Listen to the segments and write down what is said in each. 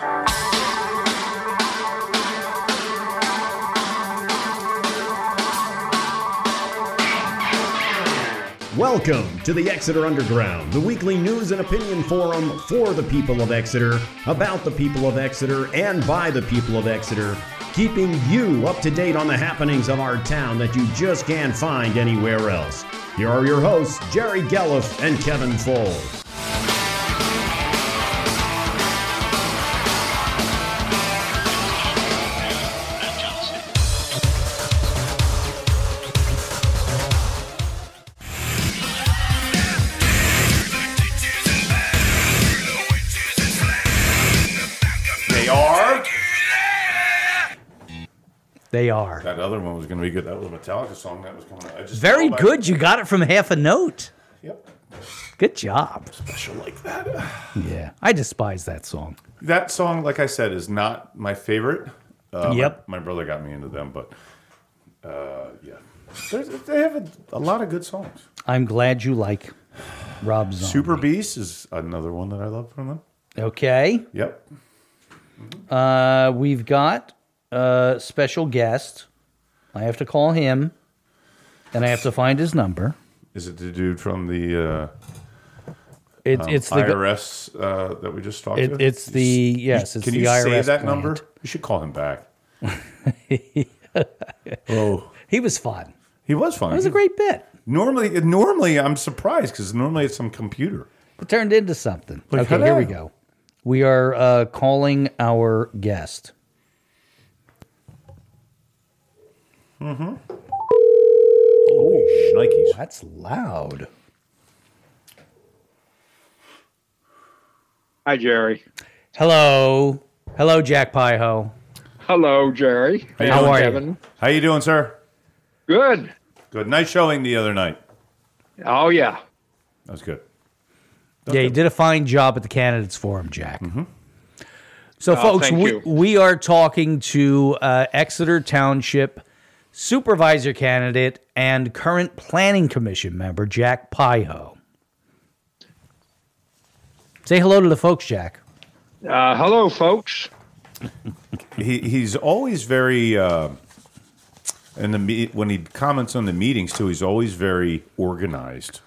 Welcome to the Exeter Underground, the weekly news and opinion forum for the people of Exeter, about the people of Exeter, and by the people of Exeter, keeping you up to date on the happenings of our town that you just can't find anywhere else. Here are your hosts, Jerry Gelliff and Kevin Foles. They are. That other one was going to be good. That was a Metallica song that was coming out. I just Very good. You got it from half a note. Yep. Good job. Special like that. Yeah. I despise that song. That song, like I said, is not my favorite. Uh, Yep. My, my brother got me into them, but uh, yeah, There's, they have a, a lot of good songs. I'm glad you like Rob Zombie. Super Beast is another one that I love from them. Okay. Yep. Uh, we've got a special guest. I have to call him, and I have to find his number. Is it the dude from the uh, It, um, it's the IRS uh, that we just talked It- to? it's the- yes, it's Can the you IRS save that plant. number? You should call him back. oh, he was fun. he was fun. It was a great bit. Normally, normally I'm surprised because normally it's some computer. It turned into something. Like, okay, here we go. We are uh, calling our guest. Oh, Nikes. That's loud. Hi, Jerry. Hello. Hello, Jack Piho. Hello, Jerry. How How doing, are you? Kevin. How you doing, sir? Good. Good. Nice showing the other night. Oh, yeah. That was good. Yeah, you did a fine job at the candidates forum, Jack. So, folks, we, you. we are talking to uh, Exeter Township supervisor candidate and current planning commission member Jack Piho. Say hello to the folks, Jack. Uh, hello, folks. He he's always very uh, in the me- when he comments on the meetings too. He's always very organized,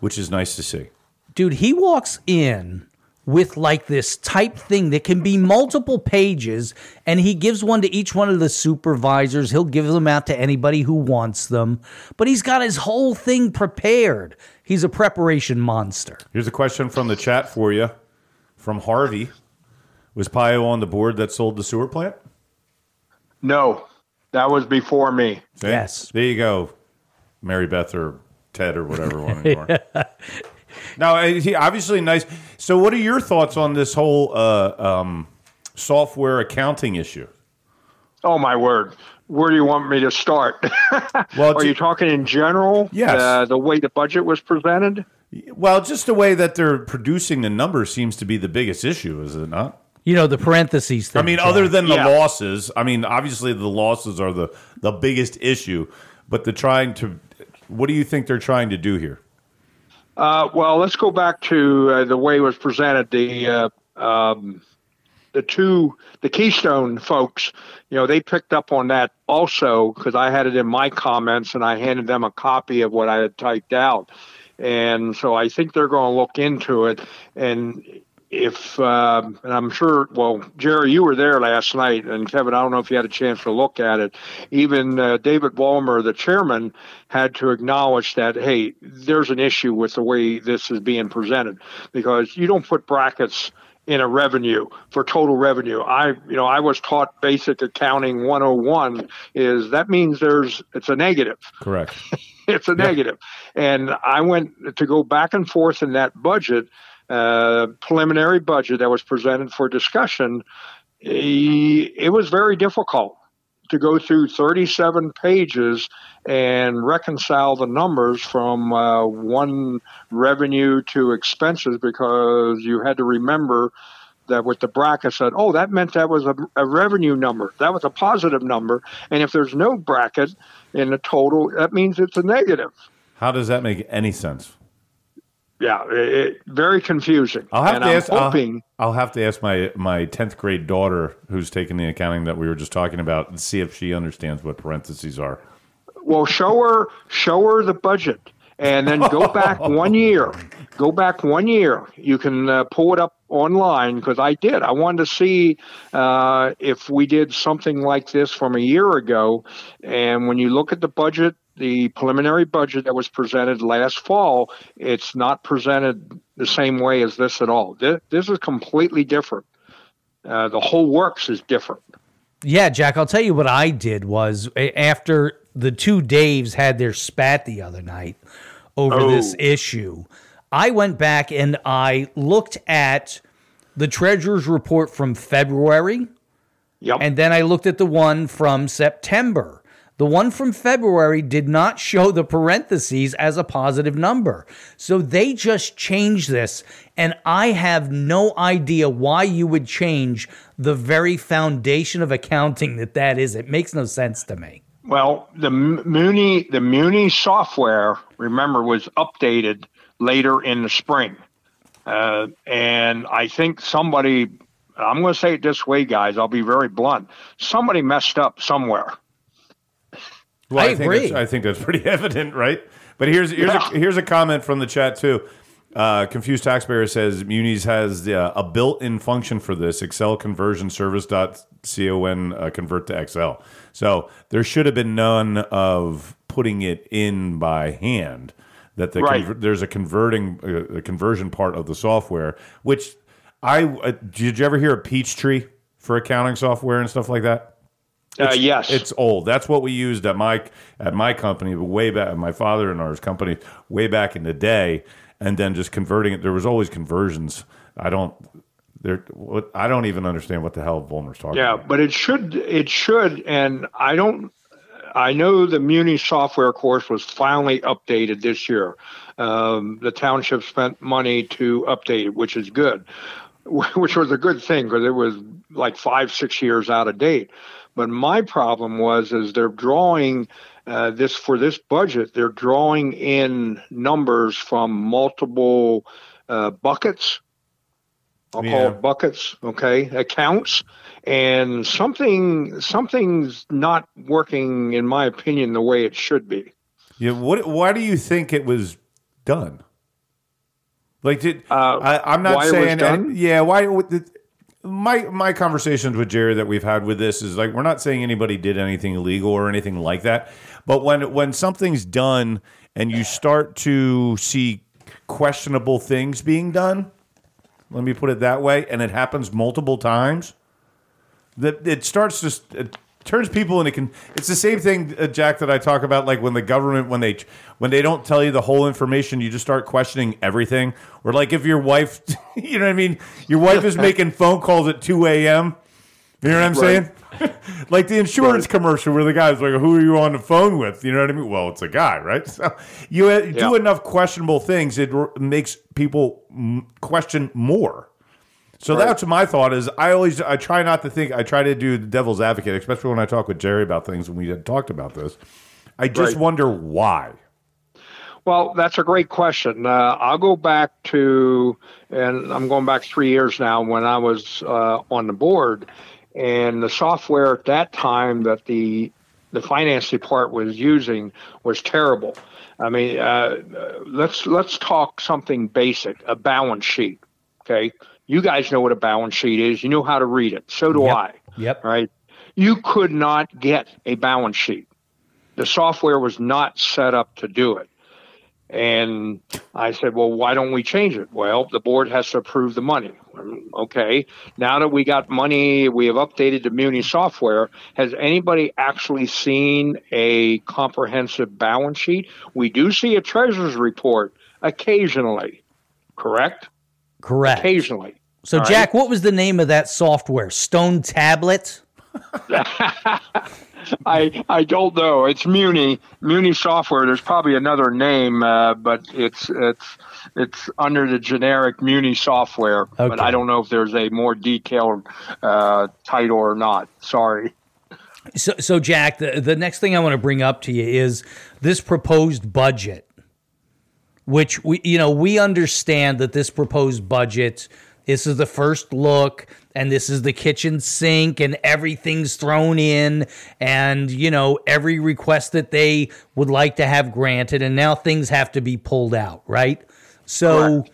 which is nice to see. Dude, he walks in with like this type thing that can be multiple pages, and he gives one to each one of the supervisors. He'll give them out to anybody who wants them, but he's got his whole thing prepared. He's a preparation monster. Here's a question from the chat for you, from Harvey. Was Piho on the board that sold the sewer plant? No, that was before me. See? Yes. There you go, Mary Beth or Ted or whatever one you are. now, uh, he obviously nice. So, what are your thoughts on this whole uh, um, software accounting issue? Oh, my word. Where do you want me to start? Well, Are you talking in general? Yes. Uh, the way the budget was presented? well, just the way that they're producing the numbers seems to be the biggest issue, is it not? You know, the parentheses thing. I mean, Jack. other than the Yeah. losses, I mean, obviously the losses are the the biggest issue, but the trying to. What do you think they're trying to do here? Uh, well, let's go back to uh, the way it was presented. The uh, um, the two the Keystone folks, you know, they picked up on that also because I had it in my comments and I handed them a copy of what I had typed out, and so I think they're going to look into it. And if um, and I'm sure, well, Jerry, you were there last night, and Kevin, I don't know if you had a chance to look at it. Even uh, David Ballmer, the chairman, had to acknowledge that hey, there's an issue with the way this is being presented because you don't put brackets in a revenue for total revenue. I, you know, I was taught basic accounting 101 is that means there's it's a negative Correct. it's a negative. And I went to go back and forth in that budget, uh, preliminary budget that was presented for discussion. Eh, It was very difficult to go through 37 pages and reconcile the numbers from uh, one revenue to expenses because you had to remember that with the bracket said, oh, that meant that was a, a revenue number. That was a positive number. And if there's no bracket in the total, that means it's a negative. How does that make any sense? Yeah, it, very confusing. I'll have and to I'm ask. I'll- I'll, have to ask my my tenth grade daughter, who's taking the accounting that we were just talking about, and see if she understands what parentheses are. Well, show her show her the budget, and then go back one year. Go back one year. You can uh, pull it up online because I did. I wanted to see uh, if we did something like this from a year ago. And when you look at the budget, the preliminary budget that was presented last fall, it's not presented the same way as this at all. This, this is completely different. Uh, the whole works is different. Yeah, Jack, I'll tell you what I did was after the two Daves had their spat the other night over Oh. this issue, I went back and I looked at the treasurer's report from February Yep. and then I looked at the one from September. The one from February did not show the parentheses as a positive number. So they just changed this. And I have no idea why you would change the very foundation of accounting that that is. It makes no sense to me. Well, the M- Muni the Muni software, remember, was updated later in the spring, uh, and I think somebody. I'm going to say it this way, guys. I'll be very blunt. Somebody messed up somewhere. Well, I think agree. that's- I think that's pretty evident, right? But here's here's Yeah. a, here's a comment from the chat too. Uh, Confused taxpayer says Muni's has uh, a built-in function for this Excel conversion service dot con uh, convert to Excel. So there should have been none of putting it in by hand. That the Right. conver- there's a converting uh, a conversion part of the software. Which I uh, did you ever hear of Peachtree for accounting software and stuff like that? Uh, yes. It's old. That's what we used at my at my company way back at my father and ours company way back in the day, and then just converting it. There was always conversions. I don't there. What I don't even understand what the hell Volmer's talking about Yeah, about. but it should it should, and I don't. I know the Muni software course was finally updated this year. Um, the township spent money to update it, which is good, which was a good thing because it was like five six years out of date. But my problem was is they're drawing uh, this for this budget. They're drawing in numbers from multiple uh, buckets. I'll call it buckets, okay, accounts, and something something's not working, in my opinion, the way it should be. Yeah. What? Why do you think it was done? Like, did Uh, I, I'm not why it was saying? yeah. Why? My my conversations with Jerry that we've had with this is like we're not saying anybody did anything illegal or anything like that, but when when something's done and you start to see questionable things being done, let me put it that way, and it happens multiple times, that it starts to turns people into con- it's the same thing uh, jack that i talk about like when the government when they when they don't tell you the whole information you just start questioning everything. Or like if your wife you know what i mean? Your wife is making phone calls at 2 a.m you know what i'm saying? Like the insurance commercial where the guy's like who are you on the phone with? You know what i mean? Well it's a guy right? So you uh, do Yeah. enough questionable things it r- makes people mm, question more so that's my thought is I always I try not to think I try to do the devil's advocate, especially when I talk with Jerry about things when we had talked about this. I just Right. wonder why. Well, that's a great question. Uh, I'll go back to, and I'm going back three years now when I was uh, on the board, and the software at that time that the the finance department was using was terrible. I mean, uh, let's let's talk something basic, a balance sheet. Okay, you guys know what a balance sheet is. You know how to read it. So do Yep. I. Yep. Right. You could not get a balance sheet. The software was not set up to do it. And I said, well, why don't we change it? Well, the board has to approve the money. Okay. Now that we got money, we have updated the Muni software. Has anybody actually seen a comprehensive balance sheet? We do see a treasurer's report occasionally, correct? Correct. Occasionally. So, All right. Jack, what was the name of that software? Stone Tablet? I I don't know. It's Muni Muni software. There's probably another name, uh, but it's it's it's under the generic Muni software. Okay. But I don't know if there's a more detailed uh, title or not. Sorry. So, so Jack, the, the next thing I want to bring up to you is this proposed budget. which we you know we understand that this proposed budget this is the first look and this is the kitchen sink and everything's thrown in and you know every request that they would like to have granted and now things have to be pulled out right so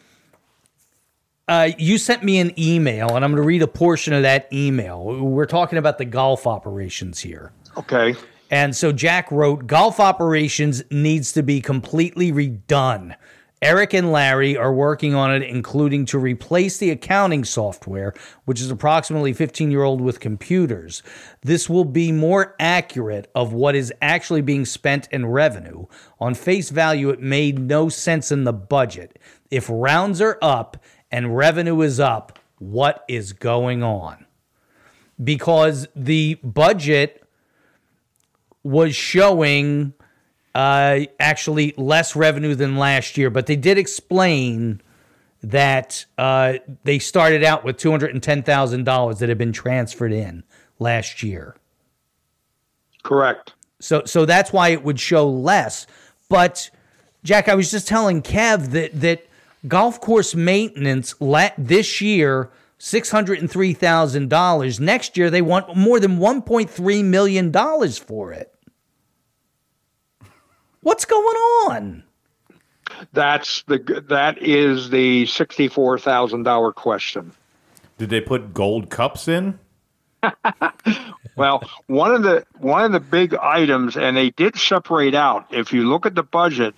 uh, you sent me an email and i'm going to read a portion of that email we're talking about the golf operations here Okay. and so Jack wrote, golf operations needs to be completely redone. Eric and Larry are working on it, including to replace the accounting software, which is approximately 15 year old with computers. This will be more accurate of what is actually being spent in revenue. On face value, it made no sense in the budget. If rounds are up and revenue is up, what is going on? Because the budget was showing uh, actually less revenue than last year, but they did explain that uh, they started out with two hundred and ten thousand dollars that had been transferred in last year. Correct. So, so that's why it would show less. But Jack, I was just telling Kev that that golf course maintenance la- this year six hundred and three thousand dollars. Next year they want more than one point three million dollars for it. What's going on? That's the that is the sixty four thousand dollar question. Did they put gold cups in? Well, one of the one of the big items, and they did separate out. If you look at the budget,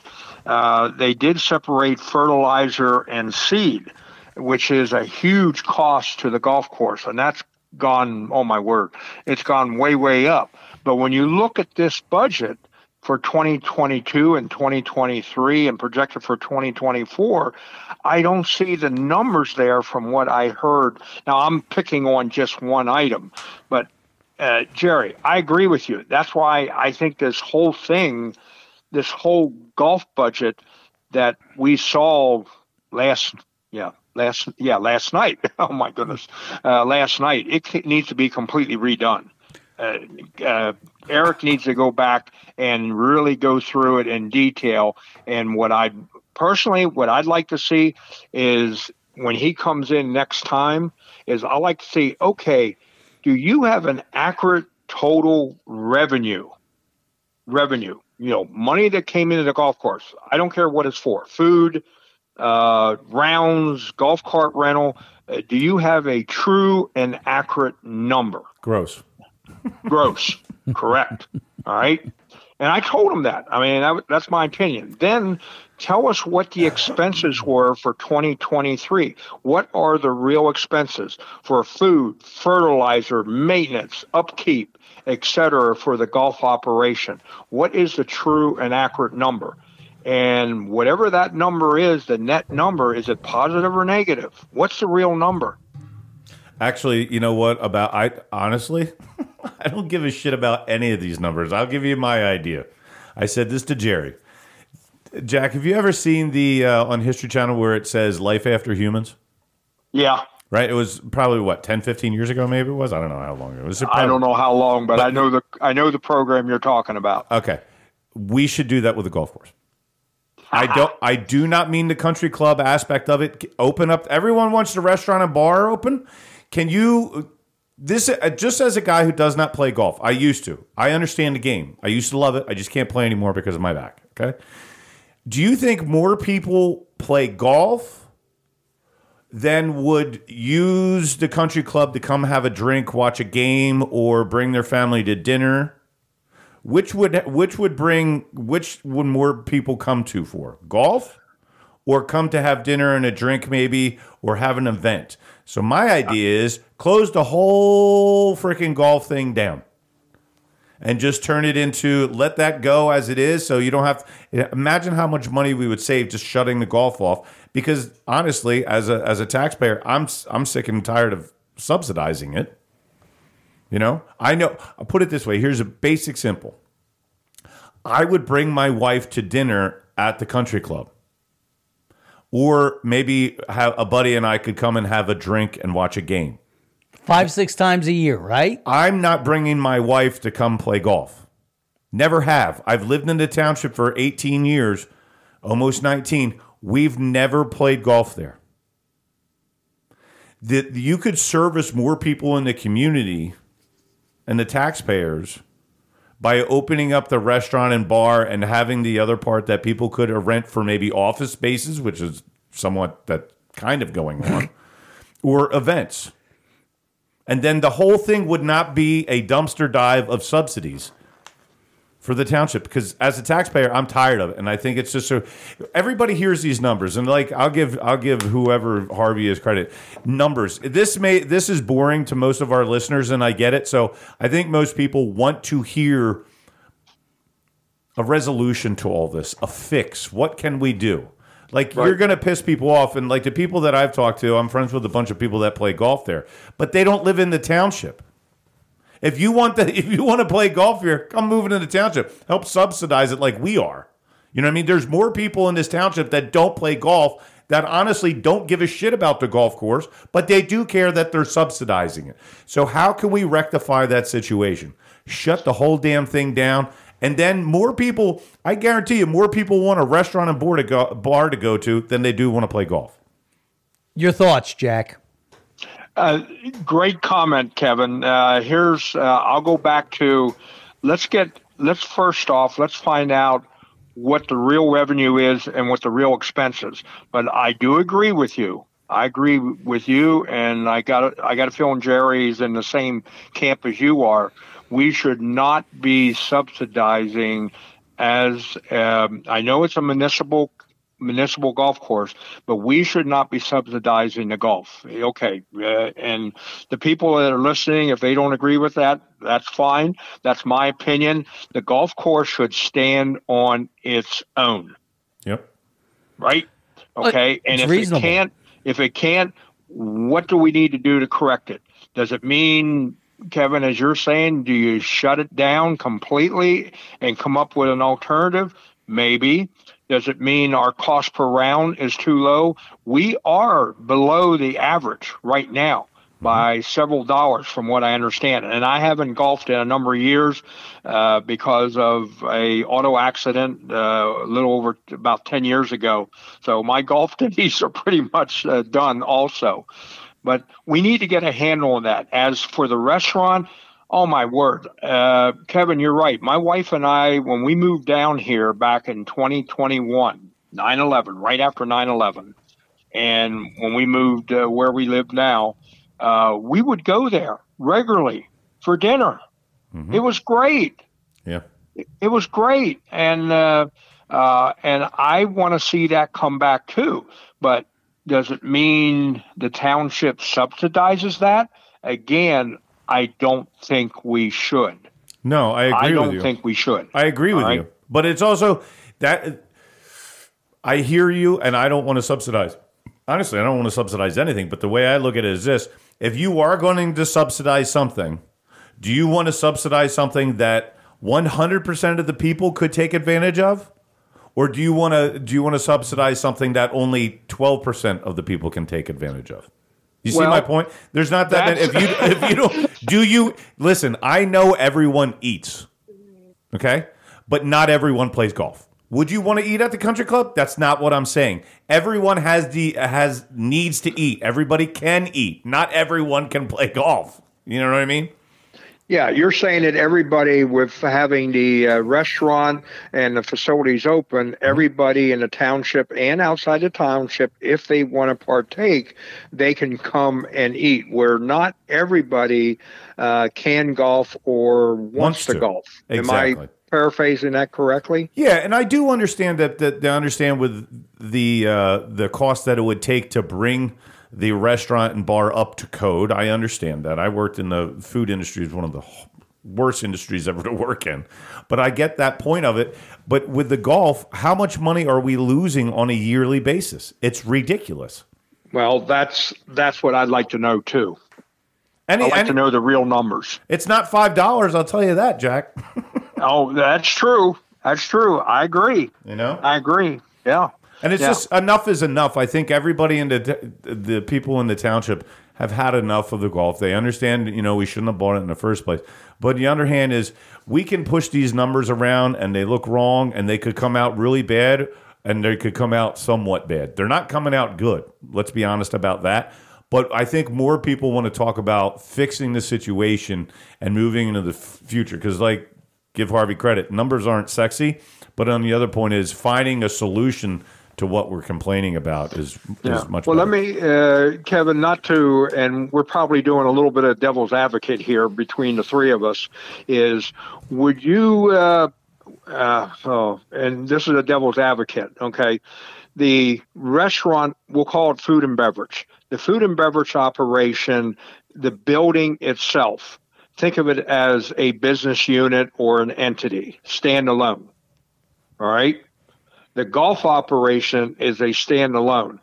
uh, they did separate fertilizer and seed, which is a huge cost to the golf course, and that's gone. Oh my word, it's gone way way up. But when you look at this budget for 2022 and 2023 and projected for 2024, I don't see the numbers there from what I heard. Now I'm picking on just one item, but uh, Jerry, I agree with you. That's why I think this whole thing, this whole golf budget that we saw last, yeah, last, yeah, last night. Oh my goodness, uh, last night. It needs to be completely redone. Uh, uh, Eric needs to go back and really go through it in detail. And what I personally, what I'd like to see is when he comes in next time, is I like to see, okay, do you have an accurate total revenue? Revenue, you know, money that came into the golf course. I don't care what it's for food, uh, rounds, golf cart rental. Uh, do you have a true and accurate number? Gross. Gross. Correct. All right. And I told him that. I mean, that, that's my opinion. Then tell us what the expenses were for 2023. What are the real expenses for food, fertilizer, maintenance, upkeep, etc. for the golf operation? What is the true and accurate number? And whatever that number is, the net number, is it positive or negative? What's the real number? Actually, you know what? About I honestly, I don't give a shit about any of these numbers. I'll give you my idea. I said this to Jerry. Jack, have you ever seen the uh, on History Channel where it says "Life After Humans"? Yeah. Right. It was probably what 10, 15 years ago. Maybe it was. I don't know how long it was. I don't know how long, but, I know the I know the program you're talking about. Okay, we should do that with the golf course. I don't. I do not mean the country club aspect of it. Open up. Everyone wants the restaurant and bar open. Can you? This uh, just as a guy who does not play golf. I used to. I understand the game. I used to love it. I just can't play anymore because of my back. Okay. Do you think more people play golf than would use the country club to come have a drink, watch a game, or bring their family to dinner? Which would which would bring which would more people come to for golf, or come to have dinner and a drink maybe, or have an event? So my idea is close the whole freaking golf thing down, and just turn it into let that go as it is. So you don't have imagine how much money we would save just shutting the golf off. Because honestly, as a as a taxpayer, I'm I'm sick and tired of subsidizing it. You know, I know. I'll put it this way. Here's a basic simple. I would bring my wife to dinner at the country club. Or maybe a buddy and I could come and have a drink and watch a game. Five, six times a year, right? I'm not bringing my wife to come play golf. Never have. I've lived in the township for 18 years almost 19. We've never played golf there. That you could service more people in the community and the taxpayers by opening up the restaurant and bar and having the other part that people could rent for maybe office spaces, which is somewhat that kind of going on, or events. And then the whole thing would not be a dumpster dive of subsidies for the township because as a taxpayer I'm tired of it. And I think it's just so everybody hears these numbers. And like I'll give I'll give whoever Harvey is credit. Numbers. This may this is boring to most of our listeners and I get it. So I think most people want to hear a resolution to all this a fix. What can we do like you're going to piss people off and like the people that I've talked to I'm friends with a bunch of people that play golf there but they don't live in the township if you want the if you want to play golf here, come move into the township. Help subsidize it like we are. You know what I mean? There's more people in this township that don't play golf that honestly don't give a shit about the golf course, but they do care that they're subsidizing it. So how can we rectify that situation? Shut the whole damn thing down. And then more people, I guarantee you, more people want a restaurant and bar to go, bar to go to than they do want to play golf. Your thoughts, Jack? Uh, great comment, Kevin. Uh, here's uh, I'll go back to let's get let's first off let's find out what the real revenue is and what the real expenses. But I do agree with you. I agree with you, and I got I got a feeling Jerry's in the same camp as you are. We should not be subsidizing as um, I know it's a municipal municipal golf course, but we should not be subsidizing the golf. Okay, uh, and the people that are listening, if they don't agree with that, that's fine. That's my opinion. The golf course should stand on its own. Yep. Right. Okay, and if reasonable. it can't, if it can't, what do we need to do to correct it? Does it mean Kevin, as you're saying, do you shut it down completely and come up with an alternative? Maybe. Does it mean our cost per round is too low? We are below the average right now by several dollars, from what I understand. And I haven't golfed in a number of years uh, because of a auto accident uh, a little over about ten years ago. So my golf days are pretty much uh, done, also. But we need to get a handle on that. As for the restaurant, Oh my word, uh, Kevin, you're right. My wife and I, when we moved down here back in 2021, 9/11, right after 9/11, and when we moved uh, where we live now, uh, we would go there regularly for dinner. Mm-hmm. It was great. Yeah, it, it was great, and uh, uh, and I want to see that come back too. But does it mean the township subsidizes that? Again, I don't think we should. No, I agree I don't think we should. I agree with right? you. But it's also that I hear you and I don't want to subsidize. Honestly, I don't want to subsidize anything, but the way I look at it is this. If you are going to subsidize something, do you want to subsidize something that 100% of the people could take advantage of? Or do you want to do you want to subsidize something that only 12% of the people can take advantage of? You see well, my point? There's not that many. If you if you don't do you listen? I know everyone eats, okay, but not everyone plays golf. Would you want to eat at the country club? That's not what I'm saying. Everyone has the has needs to eat. Everybody can eat. Not everyone can play golf. You know what I mean? Yeah, you're saying that everybody with having the uh, restaurant and the facilities open, mm-hmm. everybody in the township and outside the township, if they want to partake, they can come and eat. Where not everybody uh, can golf or wants, wants to. to. golf. Exactly. Am I paraphrasing that correctly? Yeah, and I do understand that. That they understand with the uh, the cost that it would take to bring the restaurant and bar up to code. I understand that. I worked in the food industry, is one of the worst industries ever to work in. But I get that point of it. But with the golf, how much money are we losing on a yearly basis? It's ridiculous. Well, that's that's what I'd like to know too. Any, I'd like any, to know the real numbers. It's not five dollars, I'll tell you that, Jack. oh, that's true. That's true. I agree. You know, I agree. Yeah. And it's yeah. just enough is enough. I think everybody in the the people in the township have had enough of the golf. They understand, you know, we shouldn't have bought it in the first place. But the other hand is we can push these numbers around and they look wrong and they could come out really bad and they could come out somewhat bad. They're not coming out good. Let's be honest about that. But I think more people want to talk about fixing the situation and moving into the f- future because, like, give Harvey credit, numbers aren't sexy. But on the other point is finding a solution to what we're complaining about is, Yeah. is much well, better. let me, uh, Kevin, not to, and we're probably doing a little bit of devil's advocate here between the three of us. Is would you? Uh, uh, oh, and this is a devil's advocate. Okay, the restaurant we'll call it food and beverage. The food and beverage operation, the building itself. Think of it as a business unit or an entity, standalone. All right the golf operation is a standalone.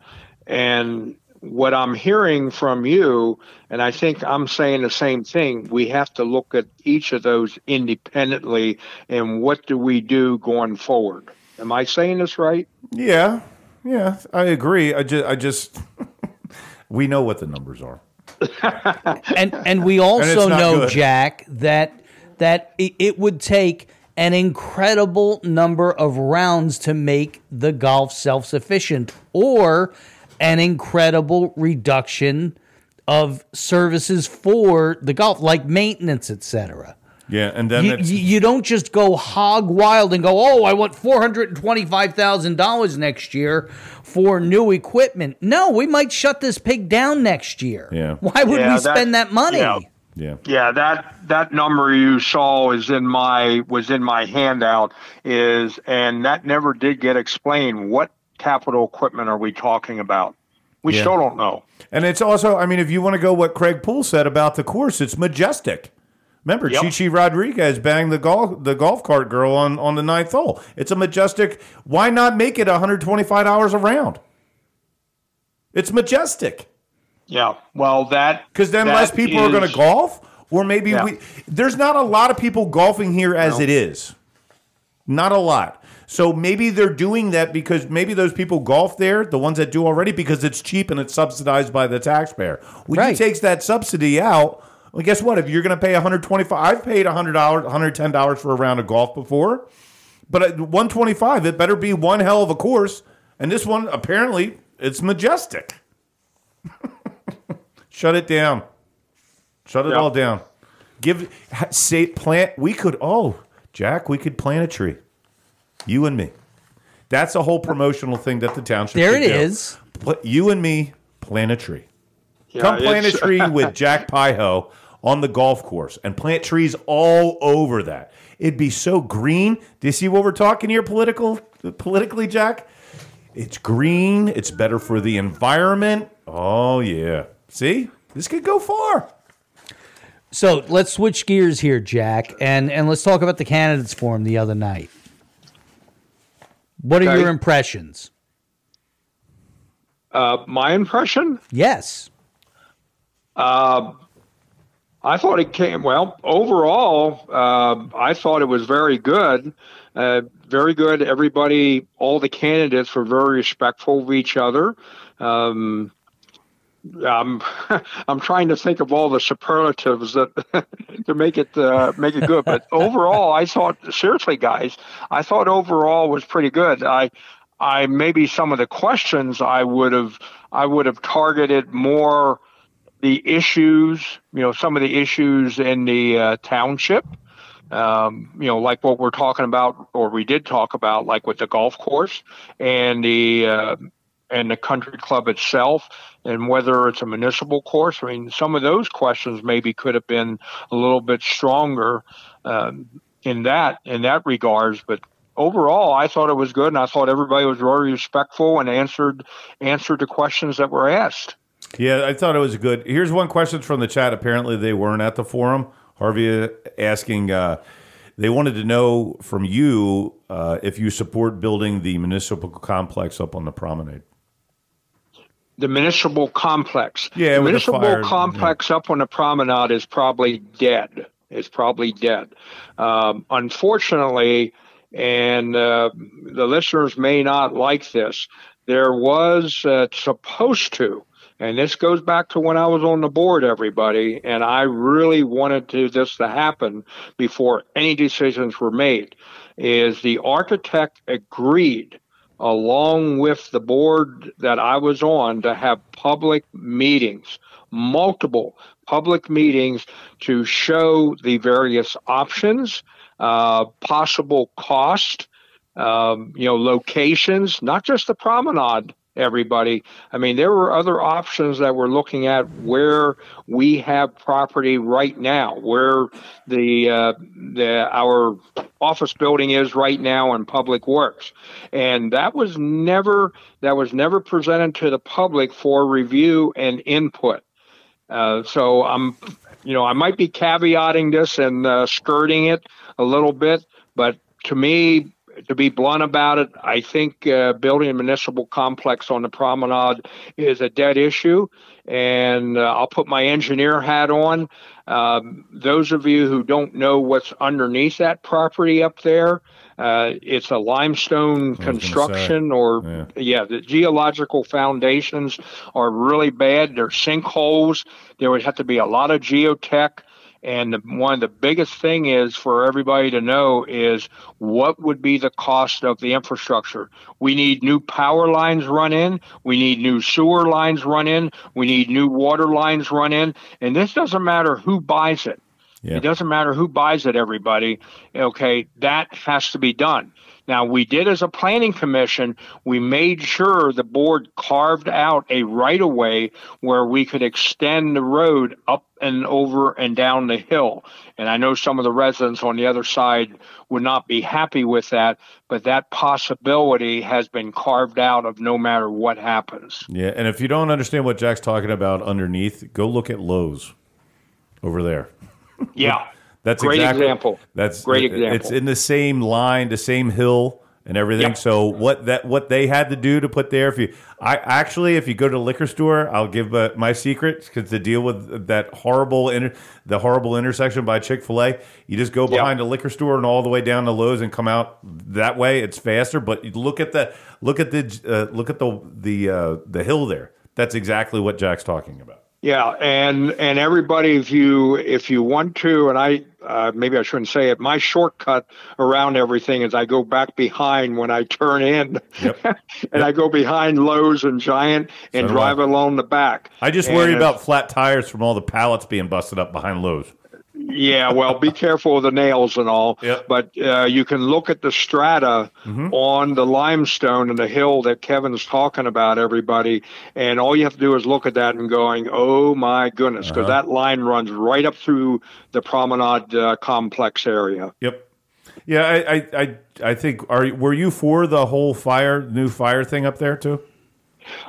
And what I'm hearing from you, and I think I'm saying the same thing, we have to look at each of those independently and what do we do going forward. Am I saying this right? yeah, yeah, I agree. I just, I just, we know what the numbers are. and and we also not know good. Jack that that it, it would take an incredible number of rounds to make the golf self-sufficient or an incredible reduction of services for the golf like maintenance etc Yeah, and then you, you you don't just go hog wild and go, oh, I want four hundred and twenty-five thousand dollars next year for new equipment. No, we might shut this pig down next year. Yeah. Why would Yeah, we that- spend that money? yeah. Yeah. Yeah, that that number you saw is in my was in my handout is and that never did get explained. What capital equipment are we talking about? We Yeah. still don't know. And it's also, I mean, if you want to go what Craig Poole said about the course, it's majestic. Remember, Yep. Chi Chi Rodriguez banged the golf the golf cart girl on, on the ninth hole. It's a majestic. Why not make it 125 hours a round? It's majestic Yeah. Well, that because then that less people are going to golf, or maybe Yeah. we. There's not a lot of people golfing here as it is. Not a lot. So maybe they're doing that because maybe those people golf there, the ones that do already, because it's cheap and it's subsidized by the taxpayer. When Right. you takes that subsidy out, well, guess what? If you're going to pay 125, I've paid 100 dollars, 110 dollars for a round of golf before, but at 125, it better be one hell of a course. And this one, apparently, it's majestic. Shut it down. Shut it Yeah. all down. Give ha- say plant. We could. Oh, Jack, we could plant a tree. You and me. That's a whole promotional thing that the township. There should it do. is. Put you and me plant a tree. yeah, Come plant a tree with Jack Piho on the golf course and plant trees all over that. It'd be so green. Do you see what we're talking here political politically, Jack? It's green. It's better for the environment. Oh yeah. See? This could go far. So let's switch gears here, Jack, and and let's talk about the candidates forum the other night. What are Okay. your impressions? Uh, my impression, Yes. I thought it came well. Overall, uh, I thought it was very good. Uh, very good. Everybody, all the candidates were very respectful of each other. Um, I'm I'm trying to think of all the superlatives that to make it uh, make it good. But overall, I thought seriously, guys, I thought overall was pretty good. I I maybe some of the questions I would have I would have targeted more the issues, you know, some of the issues in the uh, township. Um, you know, like what we're talking about, or we did talk about, like with the golf course and the uh, and the country club itself, and whether it's a municipal course. I mean, some of those questions maybe could have been a little bit stronger um, in that in that regards. But overall, I thought it was good, and I thought everybody was very respectful and answered answered the questions that were asked. Yeah, I thought it was good. Here's one question from the chat. Apparently, they weren't at the forum. Harvey uh, asking, uh, they wanted to know from you uh, if you support building the municipal complex up on the promenade. The municipal complex. Yeah, the municipal fire, complex up on the promenade is probably dead. It's probably dead. Um, unfortunately, and uh, the listeners may not like this, there was uh, supposed to, and this goes back to when I was on the board, everybody, and I really wanted to this to happen before any decisions were made. Is the architect agreed along with the board that I was on, to have public meetings, multiple public meetings to show the various options, uh, possible cost, um, you know, locations, not just the promenade, everybody. I mean, there were other options that we're looking at where we have property right now, where the uh, the our office building is right now in Public Works, and that was never that was never presented to the public for review and input. Uh, so I'm, you know, I might be caveating this and uh, skirting it a little bit, but to me, to be blunt about it, I think uh, building a municipal complex on the promenade is a dead issue. And uh, I'll put my engineer hat on. Um, those of you who don't know what's underneath that property up there, uh, it's a limestone construction, or yeah. yeah, the geological foundations are really bad. There's sinkholes. There would have to be a lot of geotech. And the, one of the biggest thing is for everybody to know is what would be the cost of the infrastructure. We need new power lines run in. We need new sewer lines run in. We need new water lines run in. And this doesn't matter who buys it. Yeah. It doesn't matter who buys it, everybody. Okay, that has to be done. Now, we did as a planning commission, we made sure the board carved out a right of way where we could extend the road up and over and down the hill. And I know some of the residents on the other side would not be happy with that, but that possibility has been carved out of no matter what happens. Yeah, and if you don't understand what Jack's talking about underneath, go look at Lowe's over there. Yeah. That's great exactly, example. That's great example. It's in the same line, the same hill and everything. Yep. So what that what they had to do to put there, if you, I actually, if you go to the liquor store, I'll give uh, my secret because to deal with that horrible inter, the horrible intersection by Chick Fil A, you just go behind yep. the liquor store and all the way down to Lowe's and come out that way. It's faster, but look at the look at the uh, look at the the uh, the hill there. That's exactly what Jack's talking about. Yeah, and and everybody, if you if you want to, and I uh, maybe I shouldn't say it. My shortcut around everything is I go back behind when I turn in, yep. and yep. I go behind Lowe's and Giant and so drive along the back. I just worry about flat tires from all the pallets being busted up behind Lowe's. Yeah, well, be careful of the nails and all. Yep. But uh, you can look at the strata mm-hmm. on the limestone and the hill that Kevin's talking about, everybody. And all you have to do is look at that and going, oh my goodness, because uh-huh. that line runs right up through the promenade uh, complex area. Yep. Yeah, I, I, I, I think. Are were you for the whole fire, new fire thing up there too?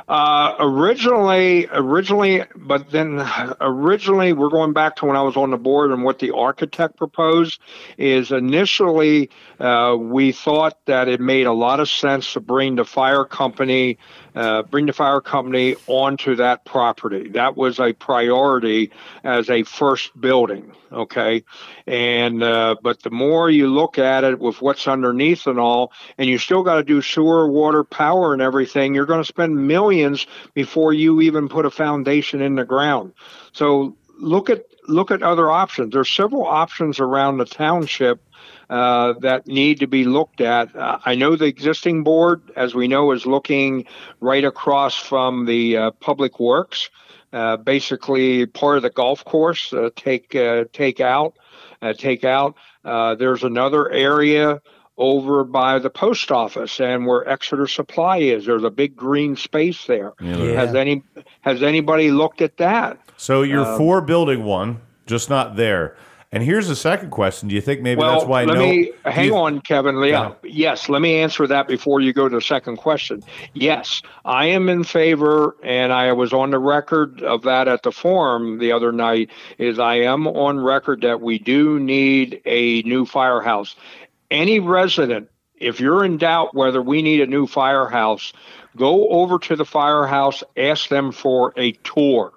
Uh, originally, originally, but then originally, we're going back to when I was on the board and what the architect proposed is initially uh, we thought that it made a lot of sense to bring the fire company uh, bring the fire company onto that property. That was a priority as a first building. Okay, and uh, but the more you look at it with what's underneath and all, and you still got to do sewer, water, power, and everything, you're going to spend millions before you even put a foundation in the ground. So look at look at other options. There's several options around the township uh, that need to be looked at. Uh, I know the existing board, as we know, is looking right across from the uh, Public Works, uh, basically part of the golf course. Uh, take take out, take out. there's another area over by the post office and where Exeter Supply is. There's a big green space there. Yeah. Has any has anybody looked at that? So you're um, for building one, just not there. And here's the second question: Do you think maybe well, that's why? Let no, me hang you, on, Kevin. Yeah, yes. Let me answer that before you go to the second question. Yes, I am in favor, and I was on the record of that at the forum the other night. Is I am on record that we do need a new firehouse. Any resident, if you're in doubt whether we need a new firehouse, go over to the firehouse, ask them for a tour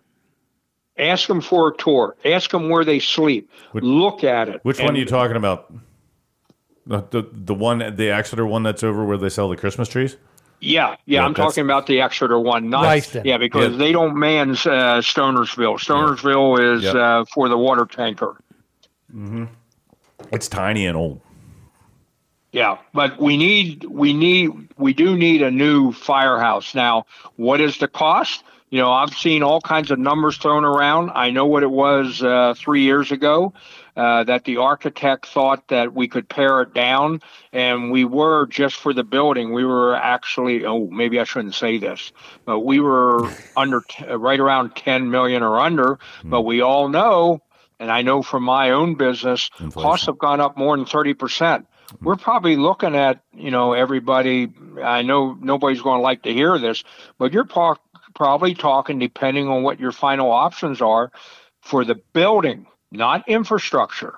Ask them for a tour. Ask them where they sleep. Which, Look at it. Which and, one are you talking about? The, the the one the Exeter one that's over where they sell the Christmas trees. Yeah, yeah, yeah I'm talking about the Exeter one. Not, Yeah, because yeah. they don't man uh, Stonersville. Stonersville yeah. is yep. uh, for the water tanker. Mm-hmm. It's tiny and old. Yeah, but we need we need we do need a new firehouse. Now, what is the cost? You know, I've seen all kinds of numbers thrown around. I know what it was uh, three years ago. Uh, that the architect thought that we could pare it down, and we were just for the building. We were actually, oh, maybe I shouldn't say this, but we were under t- right around 10 million or under. But we all know, and I know from my own business, costs have gone up more than 30 percent. We're probably looking at, you know, everybody. I know nobody's going to like to hear this, but you're pro- probably talking, depending on what your final options are, for the building not infrastructure.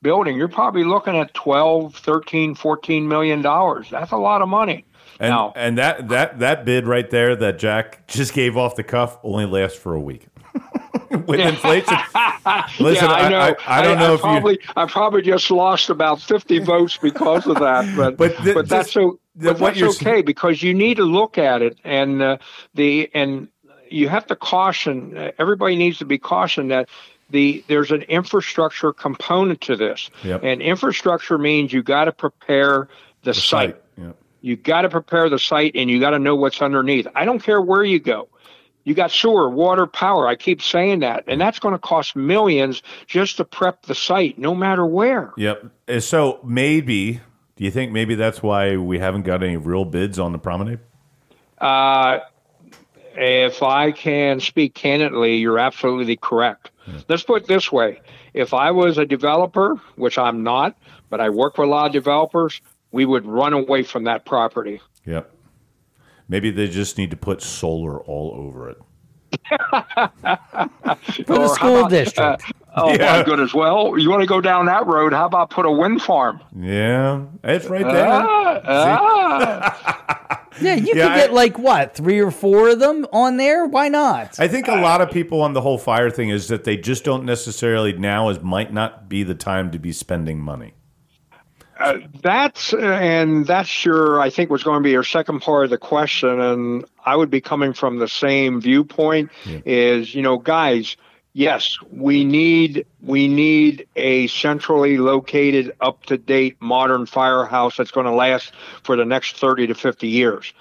Building you're probably looking at 12 13 14 million dollars. That's a lot of money. And now and that that that bid right there that Jack just gave off the cuff only lasts for a week. With inflation, listen, yeah, I, know. I, I, don't know if probably, you. I probably just lost about 50 votes because of that, but But but, that's so. the- But what that's okay because you need to look at it, and uh, the and you have to caution. uh, Everybody needs to be cautioned that the there's an infrastructure component to this, Yep. and infrastructure means you got to prepare the, site. Yeah. You got to prepare the site and you got to know what's underneath. I don't care where you go. You got sewer, water, power. I keep saying that. And that's going to cost millions just to prep the site, no matter where. Yep. Uh, So maybe, do you think maybe that's why we haven't got any real bids on the promenade? Uh, if I can speak candidly, you're absolutely correct. Let's put it this way if I was a developer, which I'm not, but I work with a lot of developers, we would run away from that property. Yep. Maybe they just need to put solar all over it. For the school about, district. Oh, Yeah. my goodness. Well, you want to go down that road? How about put a wind farm? Yeah, it's right there. Ah, ah. yeah, you Yeah, could get like what, three or four of them on there? Why not? I think a lot of people on the whole fire thing is that they just don't necessarily now is might not be the time to be spending money. Uh, that's uh, and that's your I think was going to be your second part of the question, and I would be coming from the same viewpoint. Is you know, guys, yes, we need we need a centrally located, up to date, modern firehouse that's going to last for the next thirty to fifty years.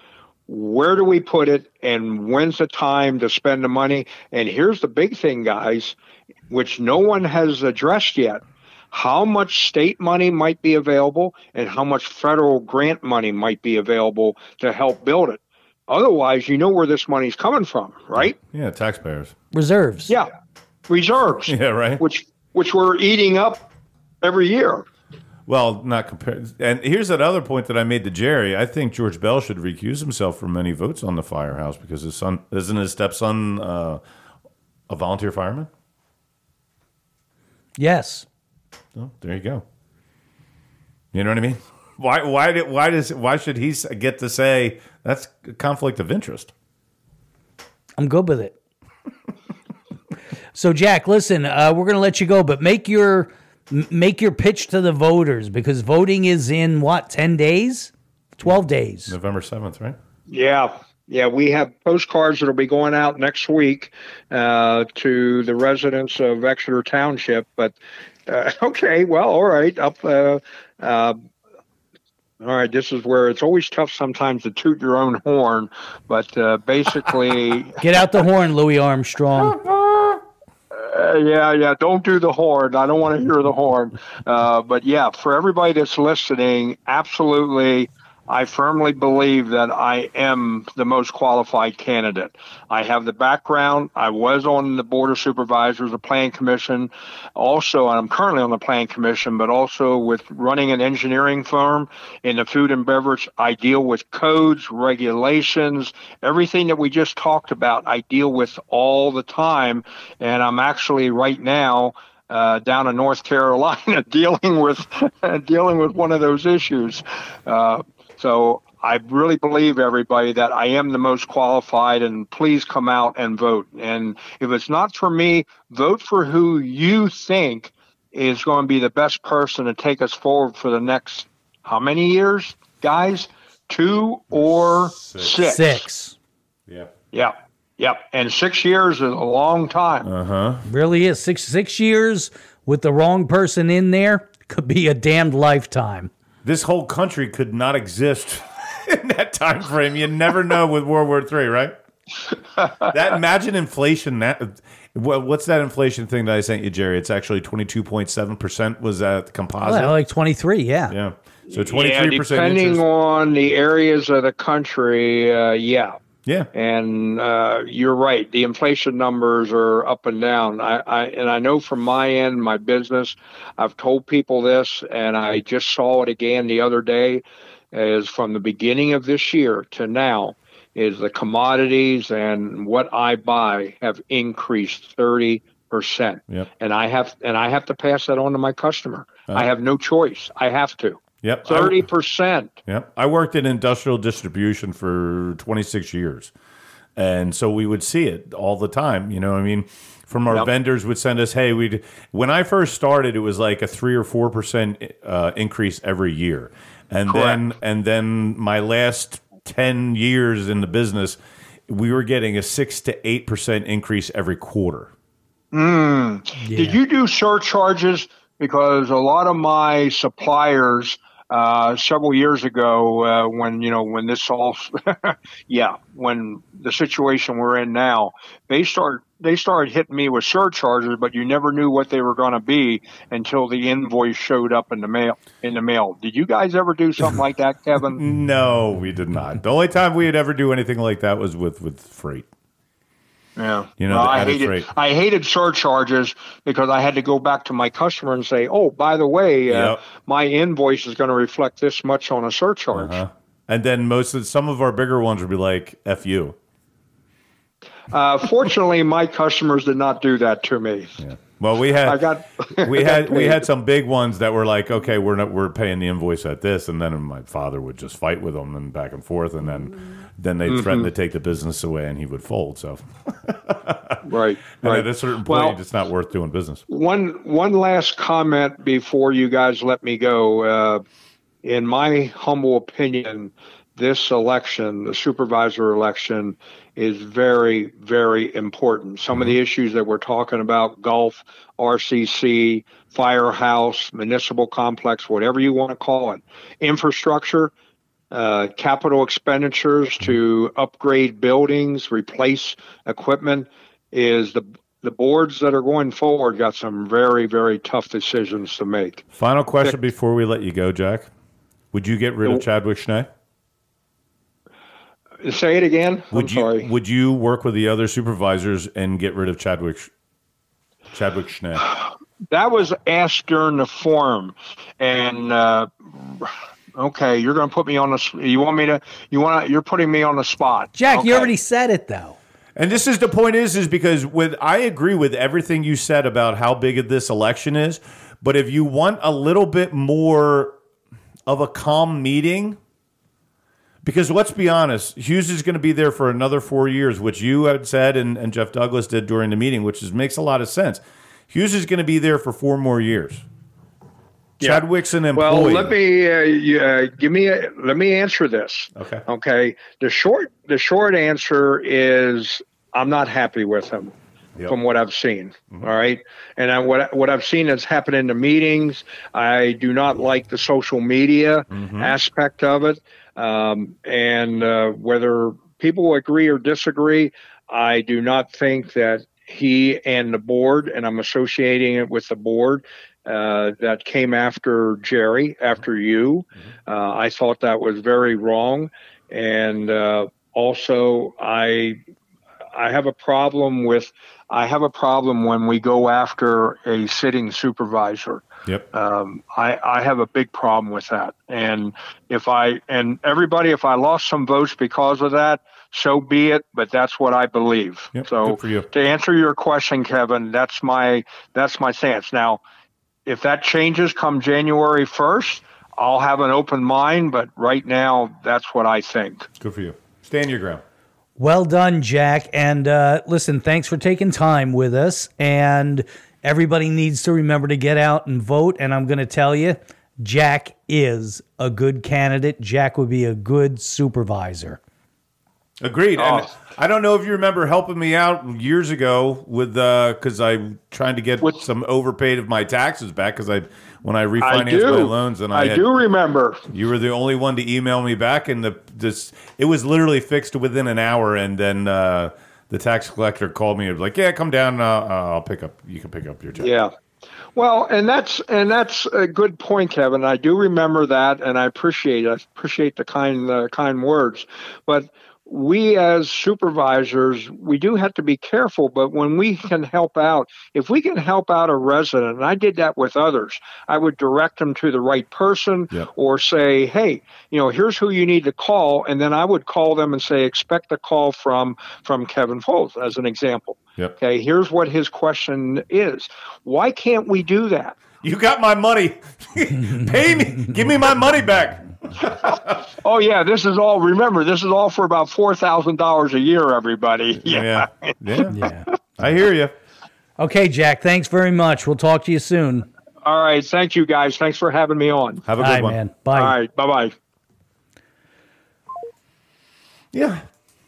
Where do we put it, and when's the time to spend the money? And here's the big thing, guys, which no one has addressed yet how much state money might be available and how much federal grant money might be available to help build it. Otherwise, you know where this money's coming from, right? Yeah, taxpayers. Reserves. Yeah, reserves, Yeah, right. which which we're eating up every year. Well, not compared. And here's that other point that I made to Jerry. I think George Bell should recuse himself from any votes on the firehouse because his son isn't his stepson uh, a volunteer fireman. Yes. Oh, there you go. You know what I mean? Why? Why? Did, why does? Why should he get to say that's a conflict of interest? I'm good with it. so, Jack, listen, uh, we're going to let you go, but make your make your pitch to the voters because voting is in what ten days, twelve days. November seventh, right? Yeah. Yeah, we have postcards that'll be going out next week uh, to the residents of Exeter Township. But uh, okay, well, all right. Up, uh, uh, all right. This is where it's always tough sometimes to toot your own horn, but uh, basically, Get out the horn, Louis Armstrong. Uh, yeah, yeah. Don't do the horn. I don't want to hear the horn. Uh, but yeah, for everybody that's listening, absolutely. I firmly believe that I am the most qualified candidate. I have the background. I was on the Board of Supervisors, of the Plan Commission, also, and I'm currently on the Plan Commission, but also with running an engineering firm in the food and beverage. I deal with codes, regulations, everything that we just talked about. I deal with all the time, and I'm actually right now uh, down in North Carolina dealing with dealing with one of those issues. Uh, so I really believe everybody that I am the most qualified, and please come out and vote. And if it's not for me, vote for who you think is going to be the best person to take us forward for the next how many years, guys? Two or six? Six. Yeah. Yeah. Yep. And six years is a long time. Uh huh. Really is six six years with the wrong person in there could be a damned lifetime. This whole country could not exist in that time frame. You never know with World War Three, right? that imagine inflation. That what's that inflation thing that I sent you, Jerry? It's actually twenty two point seven percent. Was that composite? Well, like twenty three, yeah. Yeah. So twenty three percent. Depending interest. on the areas of the country, uh, yeah. Yeah. And uh, you're right. The inflation numbers are up and down. I, I and I know from my end, my business, I've told people this, and I just saw it again the other day. Is from the beginning of this year to now, is the commodities and what I buy have increased thirty percent. Yep. And I have and I have to pass that on to my customer. I have no choice. I have to. Yep. Thirty percent. Yep. I worked in industrial distribution for 26 years. And so we would see it all the time. You know, I mean, from our Yep. vendors would send us, hey, we'd, when I first started, it was like a three or 4% uh, increase every year. And then, and then my last 10 years in the business, we were getting a six to 8% increase every quarter. Did you do surcharges? Because a lot of my suppliers uh, several years ago, uh, when you know when this all, yeah, when the situation we're in now, they start they started hitting me with surcharges, but you never knew what they were going to be until the invoice showed up in the mail. In the mail, did you guys ever do something like that, Kevin? No, we did not. The only time we would ever do anything like that was with, with freight. Yeah, You know, Well, I hated freight. I hated surcharges because I had to go back to my customer and say, "Oh, by the way, uh, my invoice is going to reflect this much on a surcharge." Huh? And then most of some of our bigger ones would be like "f you." Uh, fortunately, my customers did not do that to me. Well, we had I got we got had we had some big ones that were like, okay, we're not we're paying the invoice at this, and then my father would just fight with them and back and forth, and then then they Mm-hmm. threatened to take the business away, and he would fold. So, right. and right. at a certain point, Well- it's not worth doing business. One one last comment before you guys let me go. Uh, in my humble opinion, this election, the supervisor election, is very very important. Some of the issues that we're talking about, Gulf, RCC, firehouse, municipal complex, whatever you want to call it, infrastructure. Uh, capital expenditures to upgrade buildings, replace equipment, is the the boards that are going forward got some very very tough decisions to make. Final question before we let you go, Jack. Would you get rid of Chadwick Schnee? Say it again. Would I'm you sorry. would you work with the other supervisors and get rid of Chadwick Chadwick Schnee? that was asked during the forum, and uh, okay, you're going to put me on the. s- You want me to? You want? You're putting me on the spot. Jack, you already said it though. And this is the point is is because with I agree with everything you said about how big of this election is, but if you want a little bit more of a calm meeting, because let's be honest, Hughes is going to be there for another four years, which you had said and, and Jeff Douglas did during the meeting, which is, makes a lot of sense. Hughes is going to be there for four more years. Chadwick's an employee. Well, let me uh, you, uh, give me a, let me answer this. Okay. Okay. The short the short answer is I'm not happy with him Yep. from what I've seen. all right, and I, what what I've seen has happened in the meetings. I do not like the social media aspect of it, um, and uh, whether people agree or disagree, I do not think that he and the board, and I'm associating it with the board, uh, that came after Jerry, after you. Uh, I thought that was very wrong, and uh, also I I have a problem with I have a problem when we go after a sitting supervisor. Yep. Um, I, I have a big problem with that, and if I and everybody, if I lost some votes because of that, so be it. But that's what I believe. Yep, so good for you. to answer your question, Kevin, that's my that's my stance. Now, if that changes come January first, I'll have an open mind. But right now, that's what I think. Good for you. Stand your ground. Well done, Jack. And uh, listen, thanks for taking time with us. And everybody needs to remember to get out and vote. And I'm going to tell you, Jack is a good candidate. Jack would be a good supervisor. Agreed. And Oh. I don't know if you remember helping me out years ago with because I'm trying to get With- some overpaid of my taxes back because I when I I refinanced do. my loans and I, I had, do remember. you were the only one to email me back and the this it was literally fixed within an hour and then uh, the tax collector called me and was like yeah come down uh, uh, I'll pick up you can pick up your check. Yeah. Well, and that's and that's a good point, Kevin. I do remember that, and I appreciate I appreciate the kind uh, kind words. But we as supervisors, we do have to be careful. But when we can help out, if we can help out a resident, and I did that with others, I would direct them to the right person, Yep. or say, hey, you know, here's who you need to call, and then I would call them and say, expect a call from from Kevin Foles, as an example. Yep. Okay, here's what his question is. Why can't we do that? You got my money. Pay me. Give me my money back. Oh yeah, this is all. Remember, this is all for about four thousand dollars a year. Everybody. Yeah. Yeah. Yeah. I hear you. Okay, Jack. Thanks very much. We'll talk to you soon. All right. Thank you guys. Thanks for having me on. Have a good Bye, one. man. Bye. All right. Bye bye. Yeah.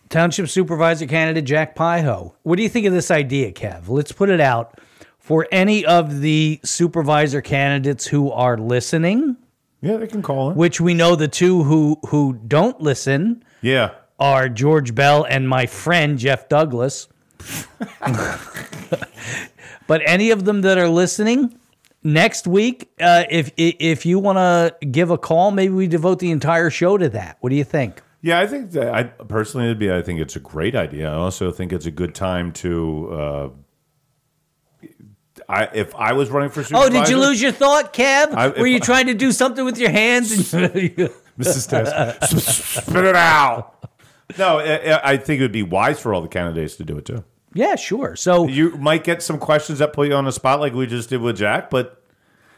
Township Supervisor candidate Jack Piho. What do you think of this idea, Kev? Let's put it out for any of the supervisor candidates who are listening, Yeah, they can call in. which we know the two who who don't listen Yeah. are George Bell and my friend Jeff Douglas. but any of them that are listening, next week, uh, if if you want to give a call, maybe we devote the entire show to that. What do you think? Yeah, I think that I personally it'd be. I think it's a great idea. I also think it's a good time to. Uh, I if I was running for Oh, did you lose your thought, Kev? I- Were you I- trying to do something with your hands? Mrs. Tess? Spit it out. No, I, I think it would be wise for all the candidates to do it too. yeah, sure. So You might get some questions that put you on the spot, like we just did with Jack, but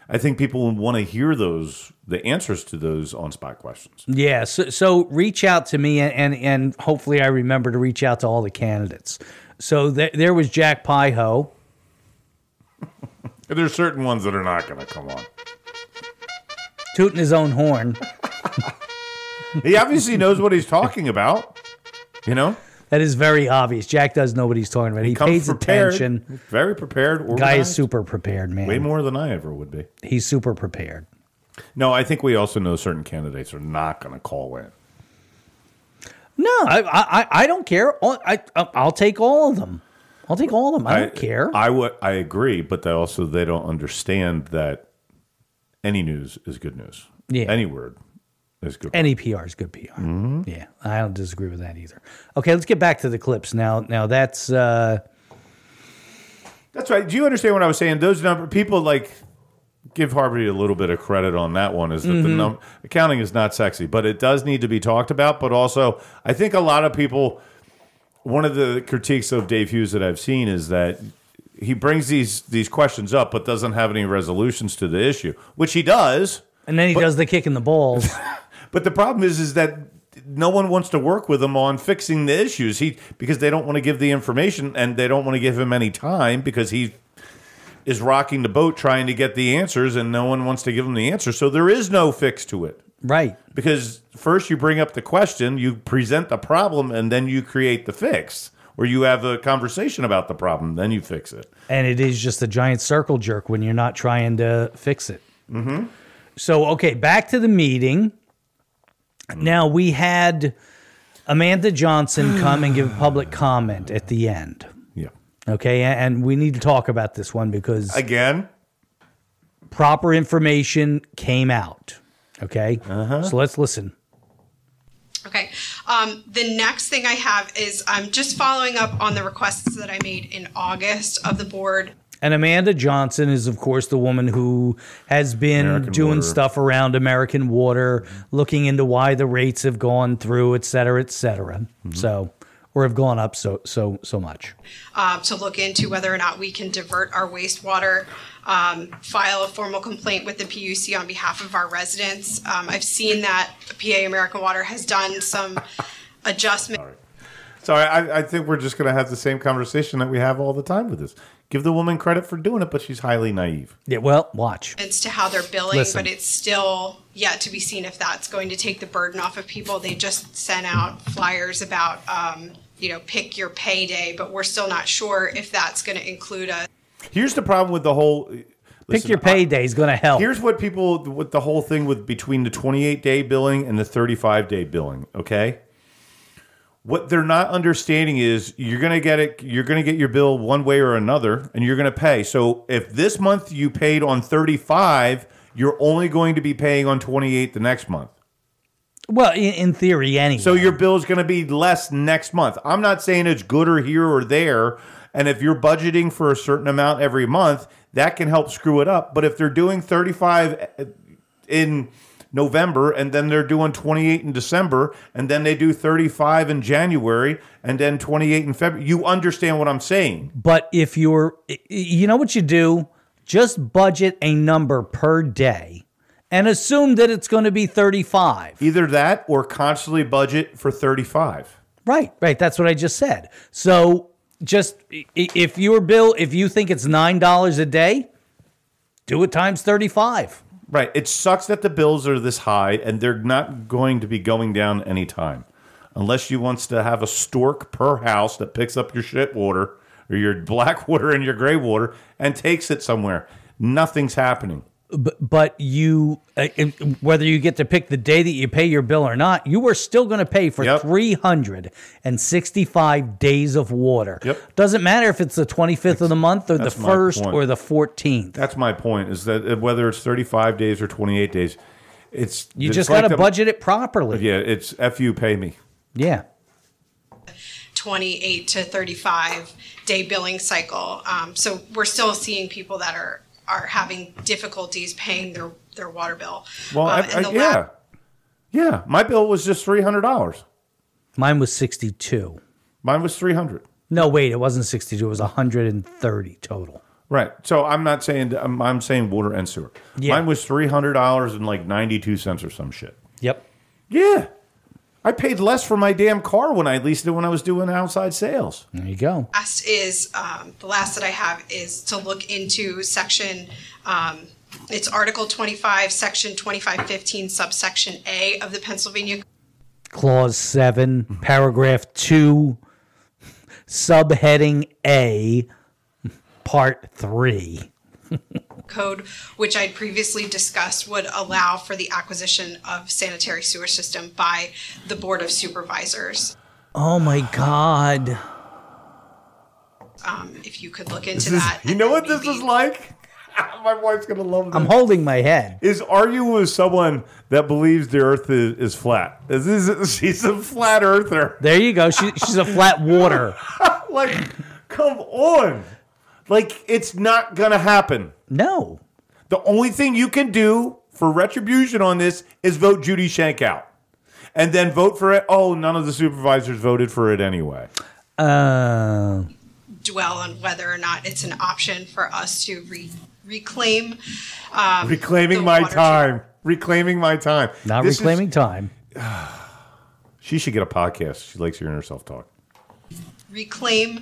I think people would want to hear those, the answers to those on spot questions. yeah, so, so reach out to me, and, and and hopefully I remember to reach out to all the candidates. So th- there was Jack Piho. There's certain ones that are not going to come on. tooting his own horn. He obviously knows what he's talking about. You know, That is very obvious. Jack does know what he's talking about. He, comes pays prepared, attention. very prepared. Guy is super prepared, man. way more than I ever would be. He's super prepared. No, I think we also know certain candidates are not going to call in. No, I I, I don't care. All- I I'll take all of them. I'll take all of them. I don't care. I would. I agree, but they also they don't understand that any news is good news. Yeah. any word is good. Any PR is good PR. Mm-hmm. Yeah, I don't disagree with that either. Okay, let's get back to the clips now. Now that's uh, That's right. Do you understand what I was saying? Those number people like give Harvey a little bit of credit on that one. Is that the Mm-hmm. num- accounting is not sexy, but it does need to be talked about. But also, I think a lot of people. One of the critiques of Dave Hughes that I've seen is that he brings these these questions up, but doesn't have any resolutions to the issue, which he does. and then he does the kick in the balls. But the problem is, is that no one wants to work with him on fixing the issues. He because they don't want to give the information and they don't want to give him any time because he is rocking the boat trying to get the answers and no one wants to give him the answer. So there is no fix to it right. because first you bring up the question, you present the problem, and then you create the fix. Or you have a conversation about the problem, then you fix it. and it is just a giant circle jerk when you're not trying to fix it. Mm-hmm. So, okay, back to the meeting. Now we had Amanda Johnson come and give public comment at the end. Yeah. Okay, and we need to talk about this one because Again, proper information came out. Okay, so let's listen. Okay. Um, the next thing I have is I'm just following up on the requests that I made in August of the board. And Amanda Johnson is, of course, the woman who has been American doing Water. stuff around American Water, looking into why the rates have gone through, et cetera, et cetera. Mm-hmm. So, or have gone up so so so much. um, to look into whether or not we can divert our wastewater, um, file a formal complaint with the PUC on behalf of our residents. Um, I've seen that PA American Water has done some adjustment. So I, I think we're just going to have the same conversation that we have all the time with this. give the woman credit for doing it, but she's highly naive. Yeah, well, watch. It's to how they're billing, Listen. but it's still yet to be seen if that's going to take the burden off of people. They just sent out flyers about, um, you know, pick your payday, but we're still not sure if that's going to include a Here's the problem with the whole. Uh, Pick listen, your payday is going to help. Here's what people with the whole thing with between the 28 day billing and the 35 day billing, okay? What they're not understanding is you're going to get it you're going to get your bill one way or another and you're going to pay. So if this month you paid on 35, you're only going to be paying on 28 the next month. well, in, in theory, anyway. So your bill is going to be less next month. I'm not saying it's good or here or there. And if you're budgeting for a certain amount every month, that can help screw it up. But if they're doing 35 uh, in November and then they're doing 28 in December and then they do 35 in January and then 28 in February, you understand what I'm saying. But if you're, you know what you do? Just budget a number per day and assume that it's going to be 35. Either that or constantly budget for 35. Right, right. That's what I just said. So just if your bill, if you think it's $9 a day, do it times 35. Right. It sucks that the bills are this high and they're not going to be going down anytime. Unless you wants to have a stork per house that picks up your shit water or your black water and your gray water and takes it somewhere. Nothing's happening. But, but you, uh, whether you get to pick the day that you pay your bill or not, you are still going to pay for Yep. 365 days of water. Yep. Doesn't matter if it's the 25th of the month or the 1st or the 14th. That's my point is that uh, whether it's 35 days or 28 days, it's You it's just like got to budget it properly. Yeah, it's F you pay me. Yeah. 28 to 35 day billing cycle. Um, so we're still seeing people that are are having difficulties paying their their water bill. Well, Um, I, I, the yeah. lab- Yeah, my bill was just $300. Mine was 62. Mine was 300. No, wait, it wasn't 62. It was 130 total. Right. So I'm not saying I'm, I'm saying water and sewer. Yeah. Mine was three hundred dollars and like ninety two cents or some shit. Yep. Yeah. I paid less for my damn car when I leased it when I was doing outside sales. There you go. last is um, the last that I have is to look into section. Um, it's Article 25, Section 2515, subsection A of the Pennsylvania Clause 7, paragraph 2, subheading A, part 3. Code, which I'd previously discussed, would allow for the acquisition of sanitary sewer system by the Board of Supervisors. Oh my God. Um, if you could look into that. you know then what this is like? my wife's gonna love this. I'm holding my head. is arguing with someone that believes the Earth is, is flat. This is she's a flat earther. There you go. She, she's a flat water. Like, come on. Like, it's not gonna happen. No. The only thing you can do for retribution on this is vote Judy Shank out. And then vote for it. Oh, none of the supervisors voted for it anyway. Uh, dwell on whether or not it's an option for us to re- reclaim. Um, Reclaiming the my water time. Reclaiming my time. not This is- reclaiming time. she should get a podcast. She likes hearing herself talk. reclaim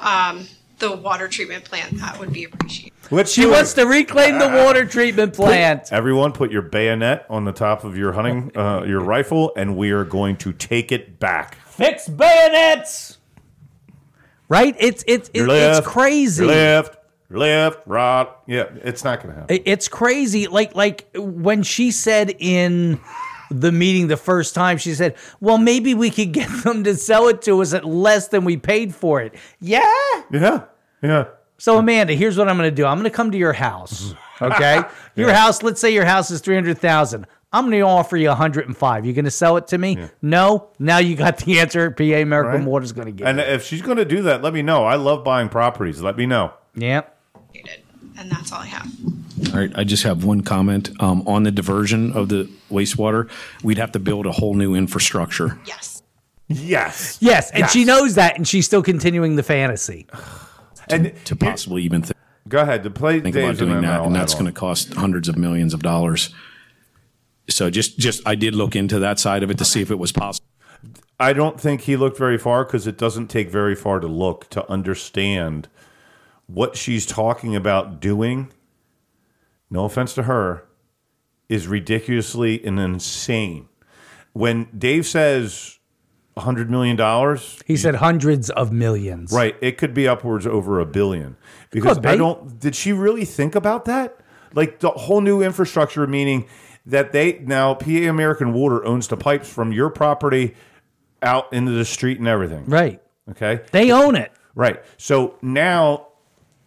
um, the water treatment plant, that would be appreciated. Let's She wants to reclaim the water treatment plant. Everyone, put your bayonet on the top of your hunting, uh, your rifle, and we are going to take it back. Fix bayonets. Right? It's it's it's, left, it's crazy. your left, left, right. Yeah, it's not going to happen. It's crazy. Like like when she said in the meeting the first time, she said, "Well, maybe we could get them to sell it to us at less than we paid for it." Yeah. Yeah, yeah. So Amanda, here's what I'm going to do. I'm going to come to your house. Okay, your house. Let's say your house is three hundred thousand. I'm going to offer you 105. You going to sell it to me? No. Now you got the answer. PA American Right. Water's going to get. And it. if she's going to do that, let me know. I love buying properties. Let me know. Yeah. And that's all I have. All right, I just have one comment um, on the diversion of the wastewater. We'd have to build a whole new infrastructure. Yes. Yes. Yes, and she knows that, and she's still continuing the fantasy. And to possibly even th- go ahead to play. think about doing that, and that's going to cost hundreds of millions of dollars. So just, just I did look into that side of it to see if it was possible. I don't think he looked very far because it doesn't take very far to look to understand what she's talking about doing, no offense to her, is ridiculously and insane. When Dave says $100 million, He said hundreds of millions. right, it could be upwards over a billion. Because be. I don't, did she really think about that? Like the whole new infrastructure, meaning that they now PA American Water owns the pipes from your property out into the street and everything. Right. Okay. They own it. Right. So now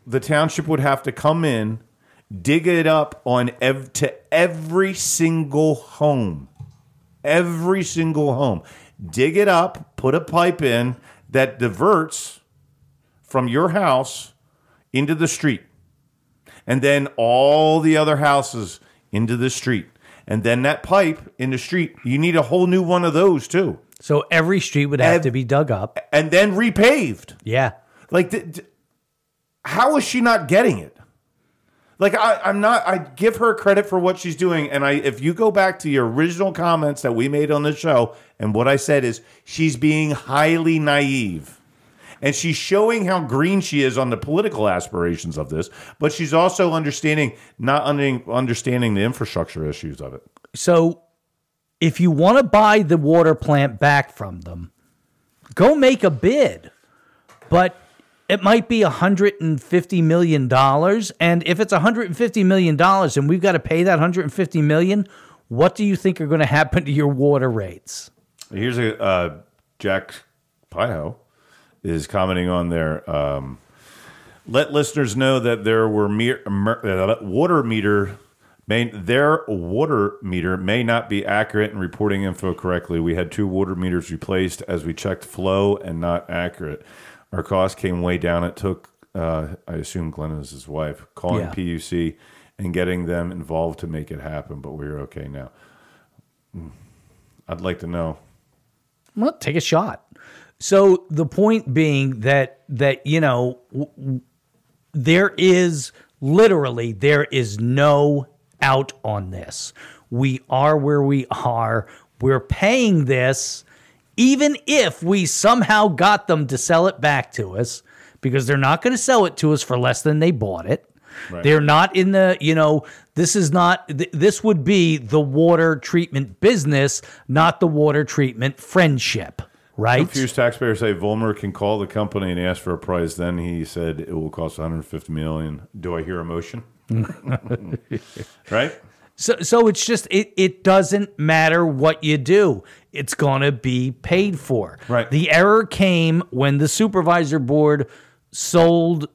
the township would have to come in, dig it up on ev- to every single home, every single home, dig it up, put a pipe in that diverts from your house into the street, and then all the other houses into the street. And then that pipe in the street, you need a whole new one of those too. So every street would have Ev- to be dug up. And then repaved. Yeah. Like, th- th- how is she not getting it? Like, I, I'm not. I give her credit for what she's doing, and I. If you go back to your original comments that we made on the show, and what I said is she's being highly naive, and she's showing how green she is on the political aspirations of this, but she's also understanding not under, understanding the infrastructure issues of it. So if you want to buy the water plant back from them, go make a bid. But it might be $150 million. And if it's $150 million and we've got to pay that 150 million, what do you think are going to happen to your water rates? Here's a uh, Jack Piho is commenting on there. Um, let listeners know that there were mere, mer, uh, water meter may their water meter may not be accurate in reporting info correctly. We had two water meters replaced as we checked flow and not accurate. Our cost came way down. It took uh, I assume Glenn is his wife calling Yeah. PUC and getting them involved to make it happen. But we're okay now. I'd like to know Well, take a shot. So the point being that that you know w- there is literally there is no out on this. We are where we are. We're paying this even if we somehow got them to sell it back to us because they're not going to sell it to us for less than they bought it. They're not in the, you know, this is not, th- this would be the water treatment business, not the water treatment friendship, right? Confused taxpayers say Volmer can call the company and ask for a price. Then he said it will cost 150 million. Do I hear a motion? right? So, so it's just, it, it doesn't matter what you do. It's going to be paid for. Right. The error came when the supervisor board sold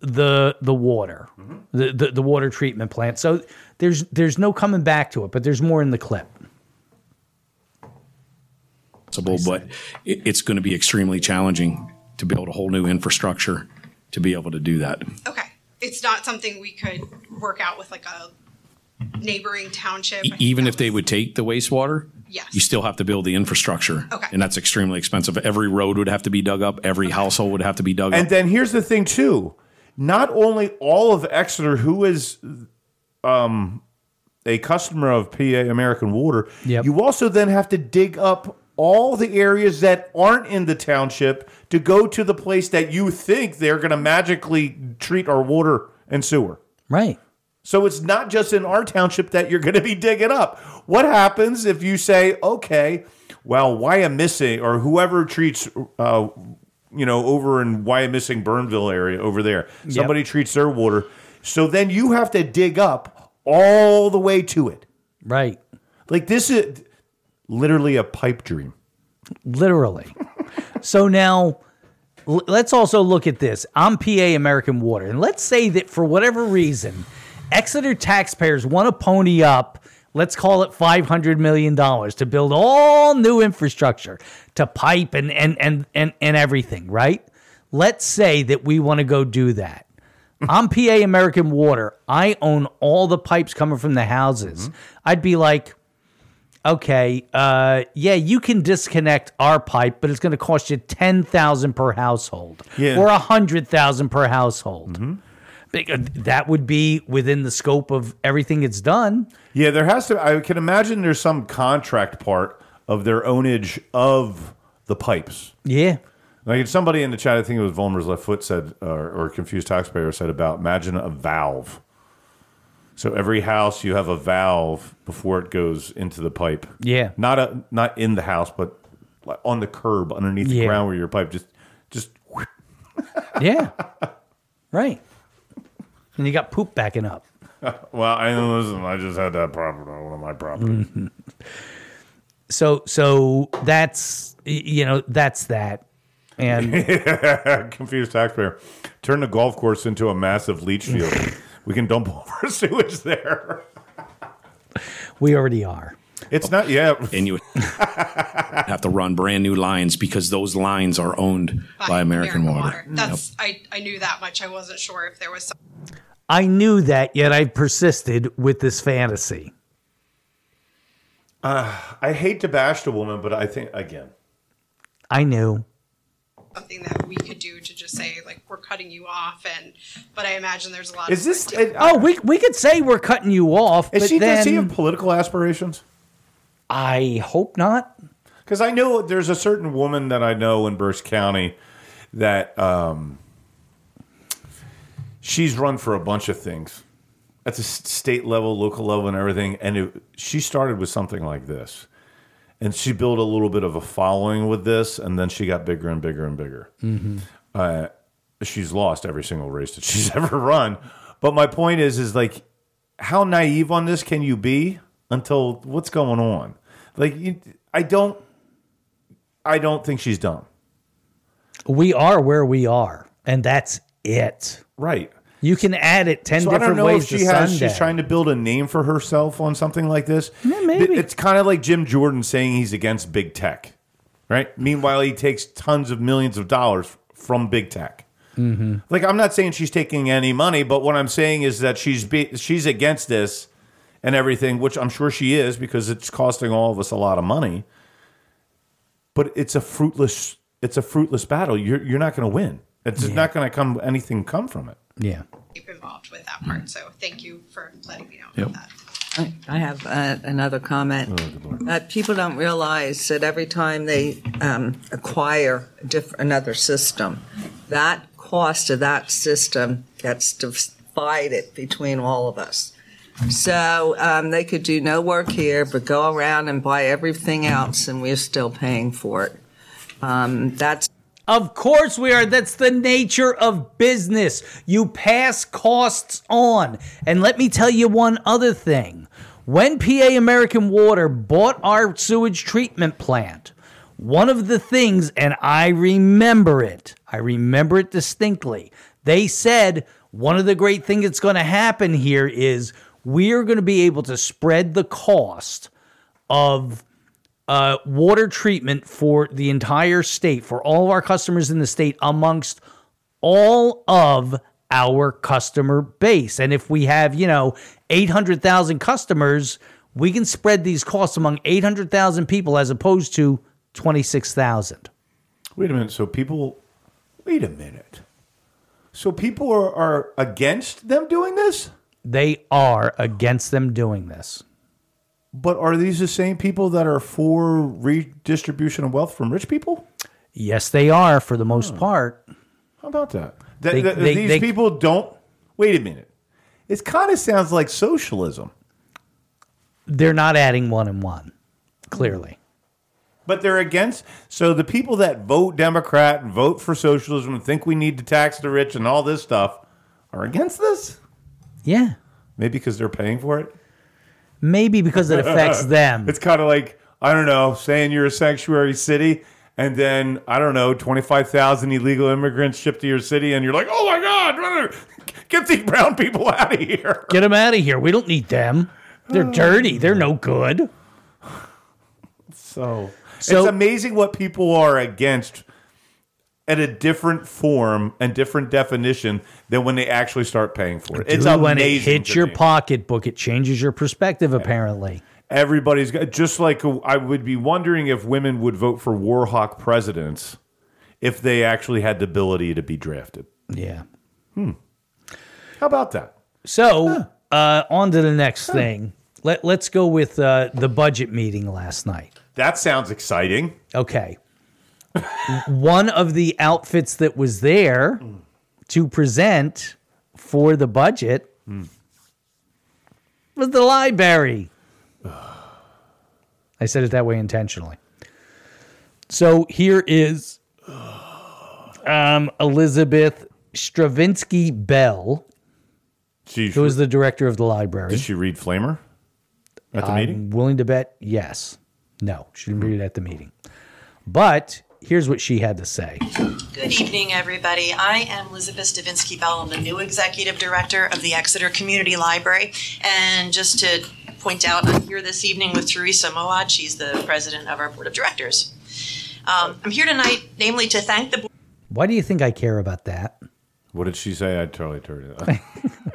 the the water, mm-hmm. the, the the water treatment plant. So there's there's no coming back to it, but there's more in the clip. possible, but it, it's going to be extremely challenging to build a whole new infrastructure to be able to do that. Okay. It's not something we could work out with like a neighboring township. I Even that if they would take the wastewater, Yes. you still have to build the infrastructure. Okay. And that's extremely expensive. Every road would have to be dug up, every household would have to be dug And up. And then here's the thing, too. Not only all of Exeter, who is um, a customer of PA American Water, Yep. you also then have to dig up all the areas that aren't in the township to go to the place that you think they're going to magically treat our water and sewer. Right. So it's not just in our township that you're going to be digging up. What happens if you say, okay, well, Wyomissing or whoever treats, uh, you know, over in why am missing Bernville area over there, somebody treats their water. So then you have to dig up all the way to it. Right. Like this is literally a pipe dream. Literally. so now l- let's also look at this. I'm PA American Water. And let's say that for whatever reason, Exeter taxpayers want to pony up, let's call it $500 million to build all new infrastructure to pipe and, and, and, and, and everything, right? Let's say that we want to go do that. I'm PA American Water. I own all the pipes coming from the houses. I'd be like, okay, uh, yeah, you can disconnect our pipe, but it's going to cost you ten thousand per household, Yeah. or a hundred thousand per household. Uh, Uh, that would be within the scope of everything it's done. Yeah, there has to. I can imagine there's some contract part of their ownage of the pipes. Yeah, Like somebody in the chat, I think it was Volmer's left foot said, or, or confused taxpayer said about imagine a valve. So every house you have a valve before it goes into the pipe. Yeah. Not a not in the house, but like on the curb underneath the Yeah. ground where your pipe just just Yeah. right. And you got poop backing up. well, I listen, I just had that problem on one of my properties. So so that's y- you know that's that. And Confused taxpayer. Turn the golf course into a massive leach field. we can dump all our sewage there. we already are. It's not yet. And you have to run brand new lines because those lines are owned by, American, Water. That's I, I knew that much. I wasn't sure if there was some I knew that, yet I persisted with this fantasy. I hate to bash the woman, but I think again. I knew. something that we could do to just say like we're cutting you off and but I imagine there's a lot Is of this Oh, we we could say we're cutting you off, is but she then does she have political aspirations? I hope not. Because I know there's a certain woman that I know in Berks County that um, she's run for a bunch of things at the state level, local level, and everything. And it, she started with something like this. And she built a little bit of a following with this, and then she got bigger and bigger and bigger. Uh, she's lost every single race that she's ever run. But my point is, is like, how naive on this can you be until what's going on? Like, you, I don't, I don't think she's dumb. We are where we are, and that's it. Right. You can add it ten So I don't different know ways if she has. Sunday. She's trying to build a name for herself on something like this. Yeah, maybe. It's kind of like Jim Jordan saying he's against big tech, right? Meanwhile, he takes tons of millions of dollars from big tech. Mm-hmm. Like I'm not saying she's taking any money, but what I'm saying is that she's be, she's against this and everything, which I'm sure she is because it's costing all of us a lot of money. But it's a fruitless it's a fruitless battle. You're you're not going to win. It's just not going to come anything come from it. Yeah. deep involved with that part. So thank you for letting me know Yep. about that. I I have uh, another comment. Uh, people don't realize that every time they um, acquire a diff- another system, that cost of that system gets divided between all of us. So um, they could do no work here, but go around and buy everything else, and we're still paying for it. Um, that's Of course we are. That's the nature of business. You pass costs on. And let me tell you one other thing. When PA American Water bought our sewage treatment plant, one of the things, and I remember it, I remember it distinctly. They said one of the great things that's going to happen here is we're going to be able to spread the cost of uh, water treatment for the entire state, for all of our customers in the state, amongst all of our customer base. And if we have, you know, 800,000 customers, we can spread these costs among 800,000 people as opposed to 26,000. Wait a minute. So people, wait a minute. So people are, are against them doing this? They are against them doing this. But are these the same people that are for redistribution of wealth from rich people? Yes, they are for the most hmm. part. How about that? That- They- that- they- these they- people don't. Wait a minute. It kind of sounds like socialism, They're not adding one and one, clearly. but they're against. So the people that vote Democrat and vote for socialism and think we need to tax the rich and all this stuff are against this. Yeah. Maybe because they're paying for it. Maybe because it affects them. It's kind of like I don't know, saying you're a sanctuary city, and then I don't know, twenty five thousand illegal immigrants shipped to your city, and you're like, oh my god, get these brown people out of here. Get them out of here. We don't need them. They're dirty. They're no good. So, So- it's amazing what people are against at a different form and different definition than when they actually start paying for it. It's Dude, when it hits your me. pocketbook, it changes your perspective, apparently. Everybody's got just like I would be wondering if women would vote for Warhawk presidents if they actually had the ability to be drafted. Yeah. Hmm. How about that? So, uh, on to the next thing. Let, let's go with uh, the budget meeting last night. That sounds exciting. Okay. One of the outfits that was there to present for the budget was the library. I said it that way intentionally. So here is um, Elizabeth Stravinsky Bell, She, who is the director of the library. did she read Flamer at the I'm meeting? willing to bet yes. No, she didn't read it at the meeting. But here's what she had to say. Good evening, everybody. I am Elizabeth Stavinsky Bell. I'm the new executive director of the Exeter Community Library. And just to point out, I'm here this evening with Teresa Moad. She's the president of our board of directors. Um, I'm here tonight, namely, to thank the board. Why do you think I care about that? What did she say? I totally turned it.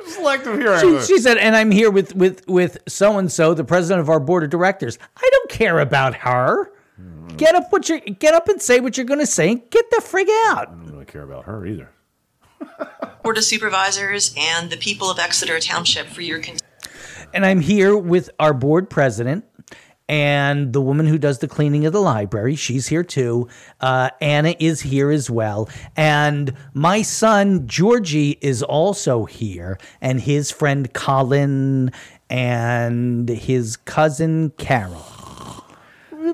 Selective hearing. She, she said, and I'm here with with with so and so, the president of our board of directors. I don't care about her. Get up what you get up and say what you're going to say. and Get the frig out. I don't really care about her either. Board of Supervisors and the people of Exeter Township for your continued And I'm here with our board president and the woman who does the cleaning of the library. She's here too. Uh, Anna is here as well. And my son, Georgie, is also here. And his friend, Colin, and his cousin, Carol.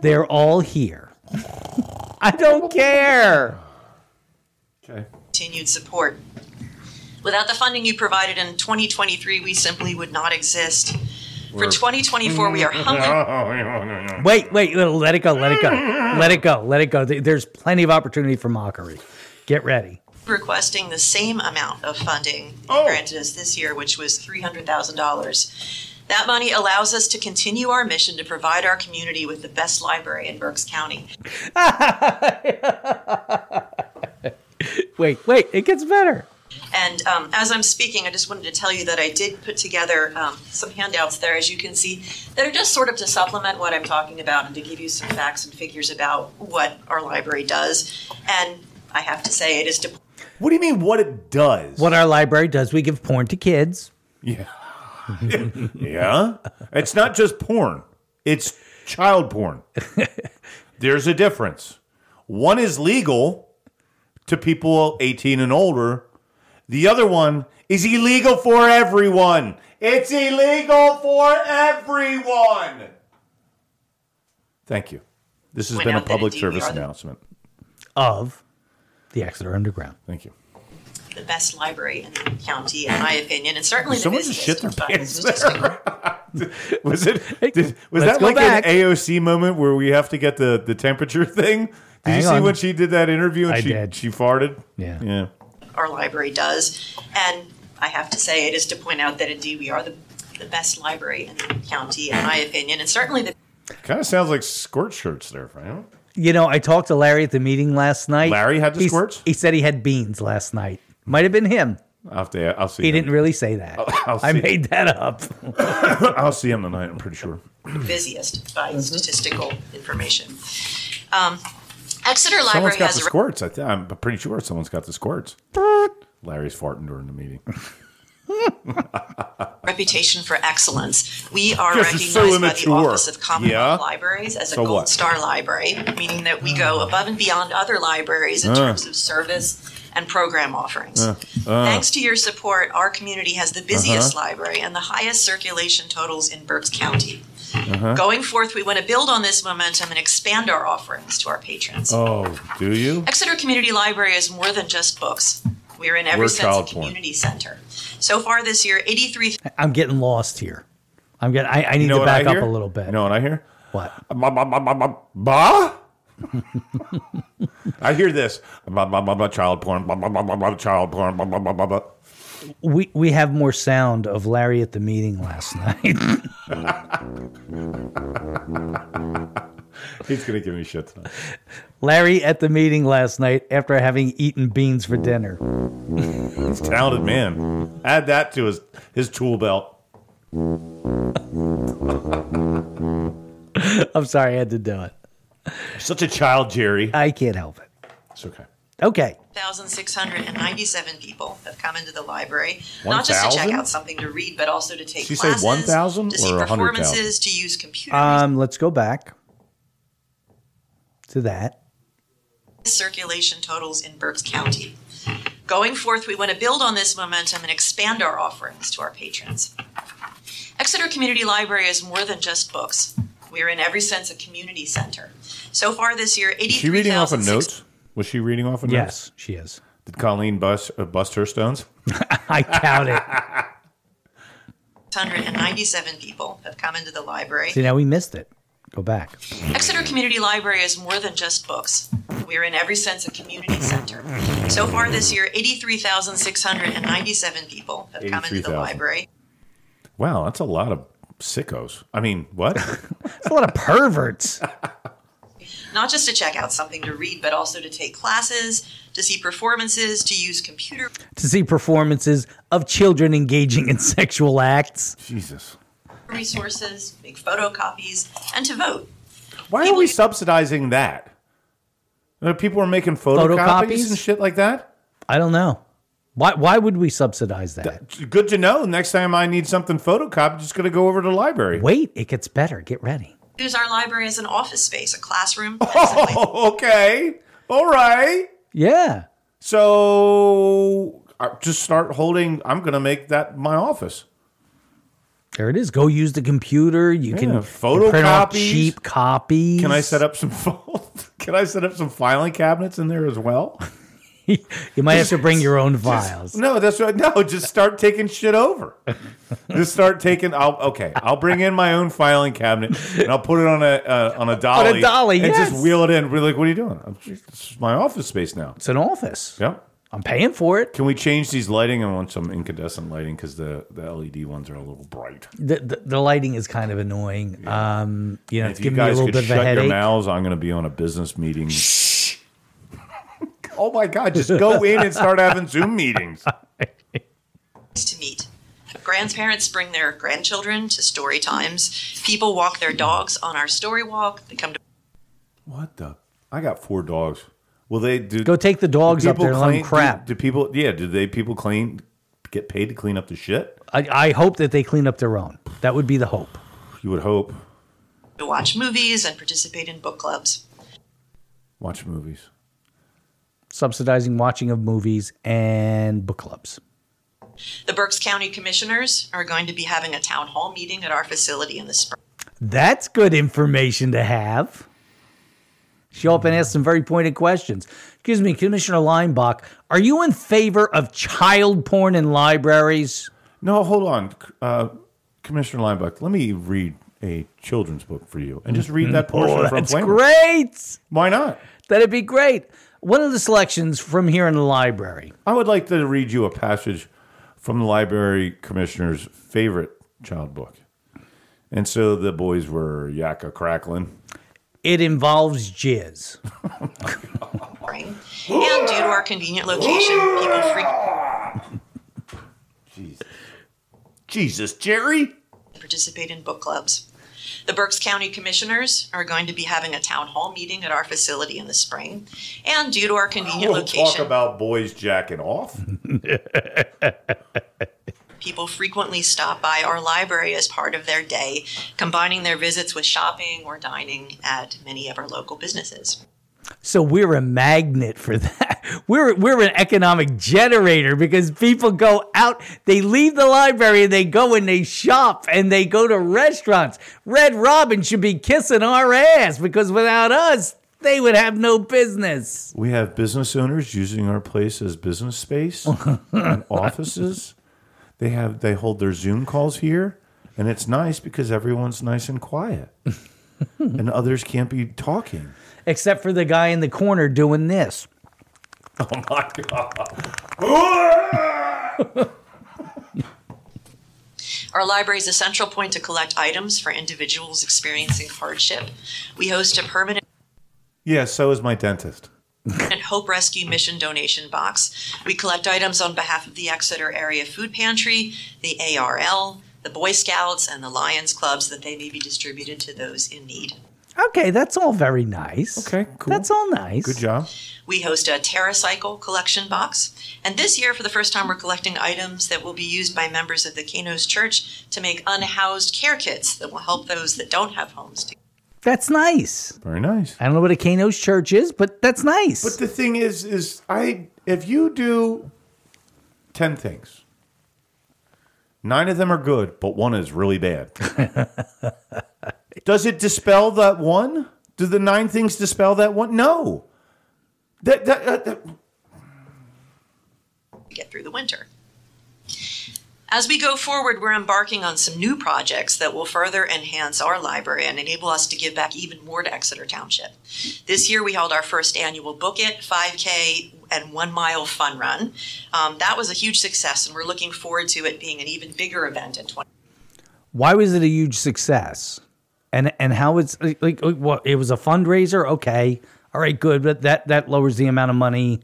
They're all here. I don't care. Okay. continued support. Without the funding you provided in 2023, we simply would not exist. For 2024, we are humbly Wait, wait, let it go, let it go, let it go, let it go. There's plenty of opportunity for mockery. Get ready. requesting the same amount of funding Oh. granted us this year, which was $300,000. That money allows us to continue our mission to provide our community with the best library in Berks County. Wait, wait, it gets better. And um, as I'm speaking, I just wanted to tell you that I did put together um, some handouts there, as you can see, that are just sort of to supplement what I'm talking about and to give you some facts and figures about what our library does. And I have to say, it is to What do you mean? What it does? What our library does, we give porn to kids. Yeah. yeah. It's not just porn. It's child porn. There's a difference. One is legal to people 18 and older. The other one is illegal for everyone. It's illegal for everyone. Thank you. This has Point been a public service announcement. Of the Exeter Underground. Thank you. The best library in the county, in my opinion, and certainly the Someone just busiest. shit their pants statistically- Was it? Did, was let's that like back. an AOC moment where we have to get the, the temperature thing? Did Hang you see on. when she did that interview and I she did. she farted? Yeah. Yeah. our library does. And I have to say, it is to point out that indeed we are the, the best library in the county, in my opinion, and certainly the Kind of sounds like squirt shirts there, Frank. You know, I talked to Larry at the meeting last night. Larry had the He's- squirts? He said he had beans last night. Might have been him. I'll have to. I'll see. He him. didn't really say that. I'll I see. made that up. I'll see him tonight. I'm pretty sure. busiest by statistical information. Um, Exeter Someone's Library got the has a squirts. I th- I'm pretty sure someone's got the squirts. Larry's farting during the meeting. reputation for excellence. We are Yes, it's so recognized by the. Office of Commonwealth Yeah? Libraries as a So Gold what? Star Library, meaning that we go above and beyond other libraries in Uh. terms of service and program offerings. Thanks to your support, our community has the busiest Uh-huh. library and the highest circulation totals in Berks County. Uh-huh. Going forth, we want to build on this momentum and expand our offerings to our patrons. Oh, do you? Exeter Community Library is more than just books. We are in every We're sense child a porn. community center. So far this year, 83 I'm getting lost here. I'm getting. I, I need You know to back up a little bit. You know what I hear? what? Ba, ba, ba, ba, ba, ba? I hear this. Child porn. Child porn. We we have more sound of Larry at the meeting last night. He's gonna give me shit tonight. Larry at the meeting last night after having eaten beans for dinner. He's a talented man. Add that to his his tool belt. I'm sorry, I had to do it. Such a child, Jerry. I can't help it. It's okay. Okay. 1,697 people have come into the library, not just to check 1,000? out something to read, but also to take Did she say classes, 1,000 to see or 100,000? performances, to use computers, Um, let's go back to that. circulation totals in Berks County. Going forth, we want to build on this momentum and expand our offerings to our patrons. Exeter Community Library is more than just books. We are in every sense a community center. So far this year, Is she reading off of 83,000 notes? Was she reading off of notes? Yes, she is. Did Colleen bust, uh, bust her stones? I count it. 697 people have come into the library. See, now we missed it. Go back. Exeter Community Library is more than just books. We are in every sense a community center. So far this year, 83,697 people have come into the 83,000. library. Wow, that's a lot of sickos. I mean, what? It's a lot of perverts. Not just to check out something to read, but also to take classes, to see performances, to use computer to see performances of children engaging in sexual acts. Jesus. resources, make photocopies, and to vote. Why are we subsidizing that? People are making photocopies, Photocopies? and shit like that? I don't know. Why, why would we subsidize that? Good to know. Next time I need something photocopied, just going to go over to the library. Wait, it gets better. Get ready. Use our library as an office space, a classroom, and as a place Oh, okay. All right. Yeah. So uh, just start holding. I'm going to make that my office. There it is. Go use the computer. You can Yeah, can print off cheap copies. Can I set up some? Can I set up some filing cabinets in there as well? You might have to bring your own files. No, that's right. No, just start taking shit over. just start taking. I'll okay. I'll bring in my own filing cabinet and I'll put it on a uh, on a dolly. dolly, and yes. just wheel it in. We're like, what are you doing? I'm just- This is my office space now. It's an office. Yep. I'm paying for it. Can we change these lighting? I want some incandescent lighting because the, the LED ones are a little bright. The, the, the lighting is kind of annoying. Um, you know, And it's if you me a little bit of a shut your mouths, I'm going to be on a business meeting. Oh my God! Just go in and start having Zoom meetings. to meet. Grandparents bring their grandchildren to story times. People walk their dogs on our story walk. They come to What the? I got four dogs. Will they do? Go take the dogs do up there and let crap. Do, do people? Yeah. Do they people clean? Get paid to clean up the shit? I, I hope that they clean up their own. That would be the hope. You would hope. to watch movies and participate in book clubs. Watch movies. Subsidizing watching of movies and book clubs. The Berks County Commissioners are going to be having a town hall meeting at our facility in the spring. That's good information to have. Show up and ask some very pointed questions. Excuse me, Commissioner Leinbach, are you in favor of child porn in libraries? No, hold on, uh, Commissioner Linebuck. Let me read a children's book for you, and just read that portion Oh, from that's Flamer. great. Why not? That'd be great. One of the selections from here in the library. I would like to read you a passage from the library commissioner's favorite child book. And so the boys were yakka crackling. It involves jizz. And due to our convenient location, people frequently Jesus, Jerry. participate in book clubs. The Berks County Commissioners are going to be having a town hall meeting at our facility in the spring. And due to our convenient We'll talk location, about boys jacking off. people frequently stop by our library as part of their day, combining their visits with shopping or dining at many of our local businesses. So we're a magnet for that. We're we're an economic generator because people go out, they leave the library and they go and they shop and they go to restaurants. Red Robin should be kissing our ass because without us, they would have no business. We have business owners using our place as business space and offices. They have they hold their Zoom calls here, and it's nice because everyone's nice and quiet, and others can't be talking. Except for the guy in the corner doing this. Oh my god! Our library is a central point to collect items for individuals experiencing hardship. We host a permanent yeah, so is my dentist. Hope Rescue Mission donation box. We collect items on behalf of the Exeter Area Food Pantry, the ARL, the Boy Scouts, and the Lions Clubs that they may be distributed to those in need. Okay, that's all very nice. Okay, cool. That's all nice. Good job. We host a TerraCycle collection box. And this year, for the first time, we're collecting items that will be used by members of the Kanos Church to make unhoused care kits that will help those that don't have homes. To- That's nice. Very nice. I don't know what a Kano's church is, but that's nice. But the thing is, is I if you do ten things, nine of them are good, but one is really bad. Does it dispel that one? Do the nine things dispel that one? No. That, that, that, that get through the winter. As we go forward, we're embarking on some new projects that will further enhance our library and enable us to give back even more to Exeter Township. This year, we held our first annual Book It 5K and one mile fun run. Um, that was a huge success, and we're looking forward to it being an even bigger event in 20. Why was it a huge success? And and how it's like, like what it was a fundraiser? Okay, all right, good, but that that lowers the amount of money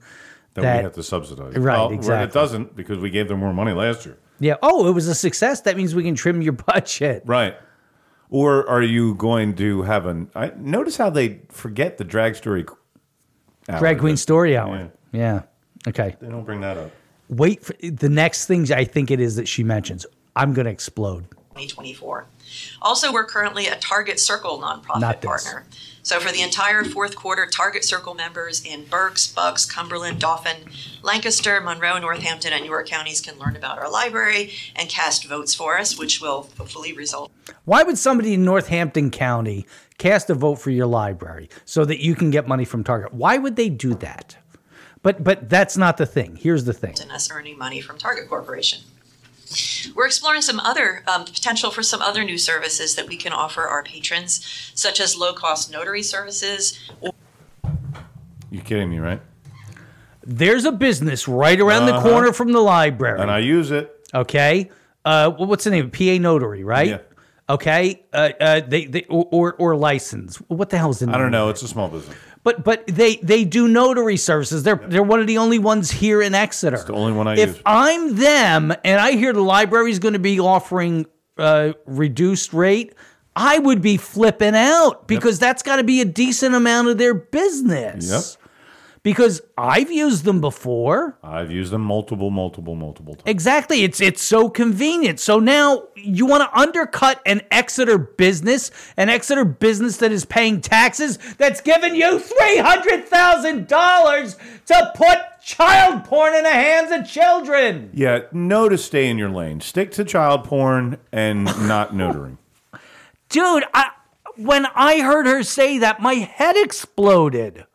that, that we have to subsidize. Right, Well, exactly. It doesn't because we gave them more money last year. Yeah. Oh, it was a success. That means we can trim your budget. Right. Or are you going to have an? I notice how they forget the drag story. hour. Drag Queen Story Hour. Yeah. Okay. They don't bring that up. Wait for the next things I think it is that she mentions. I'm going to explode. 2024. Also, we're currently a Target Circle nonprofit Not this. partner. So, for the entire fourth quarter, Target Circle members in Berks, Bucks, Cumberland, Dauphin, Lancaster, Monroe, Northampton, and York counties can learn about our library and cast votes for us, which will hopefully result Why would somebody in Northampton County cast a vote for your library so that you can get money from Target? Why would they do that? But but that's not the thing. Here's the thing. And us earning money from Target Corporation. We're exploring some other um, potential for some other new services that we can offer our patrons, such as low cost notary services You kidding me, right? There's a business right around the Uh-huh. corner from the library. And I use it. Okay. Uh, what's the name? PA Notary, right? Yeah. Okay. Uh, uh, they, they or, or or license. What the hell is the name? I don't know. It's a small business. But but they they do notary services. They're they're one of the only ones here in Exeter. It's the only one I if use. I'm them and I hear the library is going to be offering uh, reduced rate, I would be flipping out because that's got to be a decent amount of their business. Yep. Because I've used them before. I've used them multiple, multiple, multiple times. Exactly. It's it's so convenient. So now you want to undercut an Exeter business, an Exeter business that is paying taxes, that's giving you three hundred thousand dollars to put child porn in the hands of children. Yeah, know to stay in your lane. Stick to child porn and not notaring. Dude, I, when I heard her say that, my head exploded.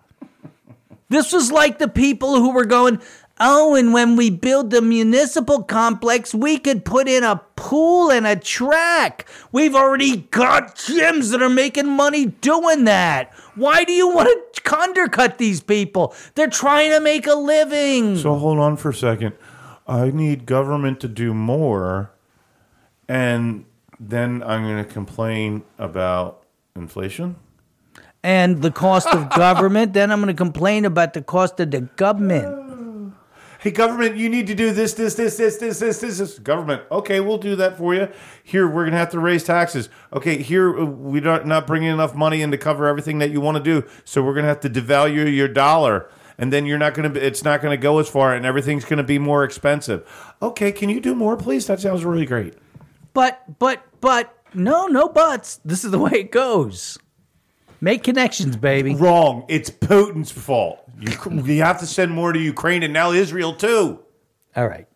This was like the people who were going, Oh, and when we build the municipal complex, we could put in a pool and a track. We've already got gyms that are making money doing that. Why do you want to undercut these people? They're trying to make a living. So hold on for a second. I need government to do more, and then I'm going to complain about inflation. And the cost of government, then I'm going to complain about the cost of the government. Hey, government, you need to do this, this, this, this, this, this, this, this. Government, okay, we'll do that for you. Here, we're gonna have to raise taxes. Okay, here uh, we're not not bringing enough money in to cover everything that you want to do, so we're gonna have to devalue your dollar, and then you're not gonna. be It's not gonna go as far, and everything's gonna be more expensive. Okay, can you do more, please? That sounds really great. But, but, but, no, no buts. This is the way it goes. Make connections, baby. Wrong. It's Putin's fault. You, you have to send more to Ukraine and now Israel too. All right.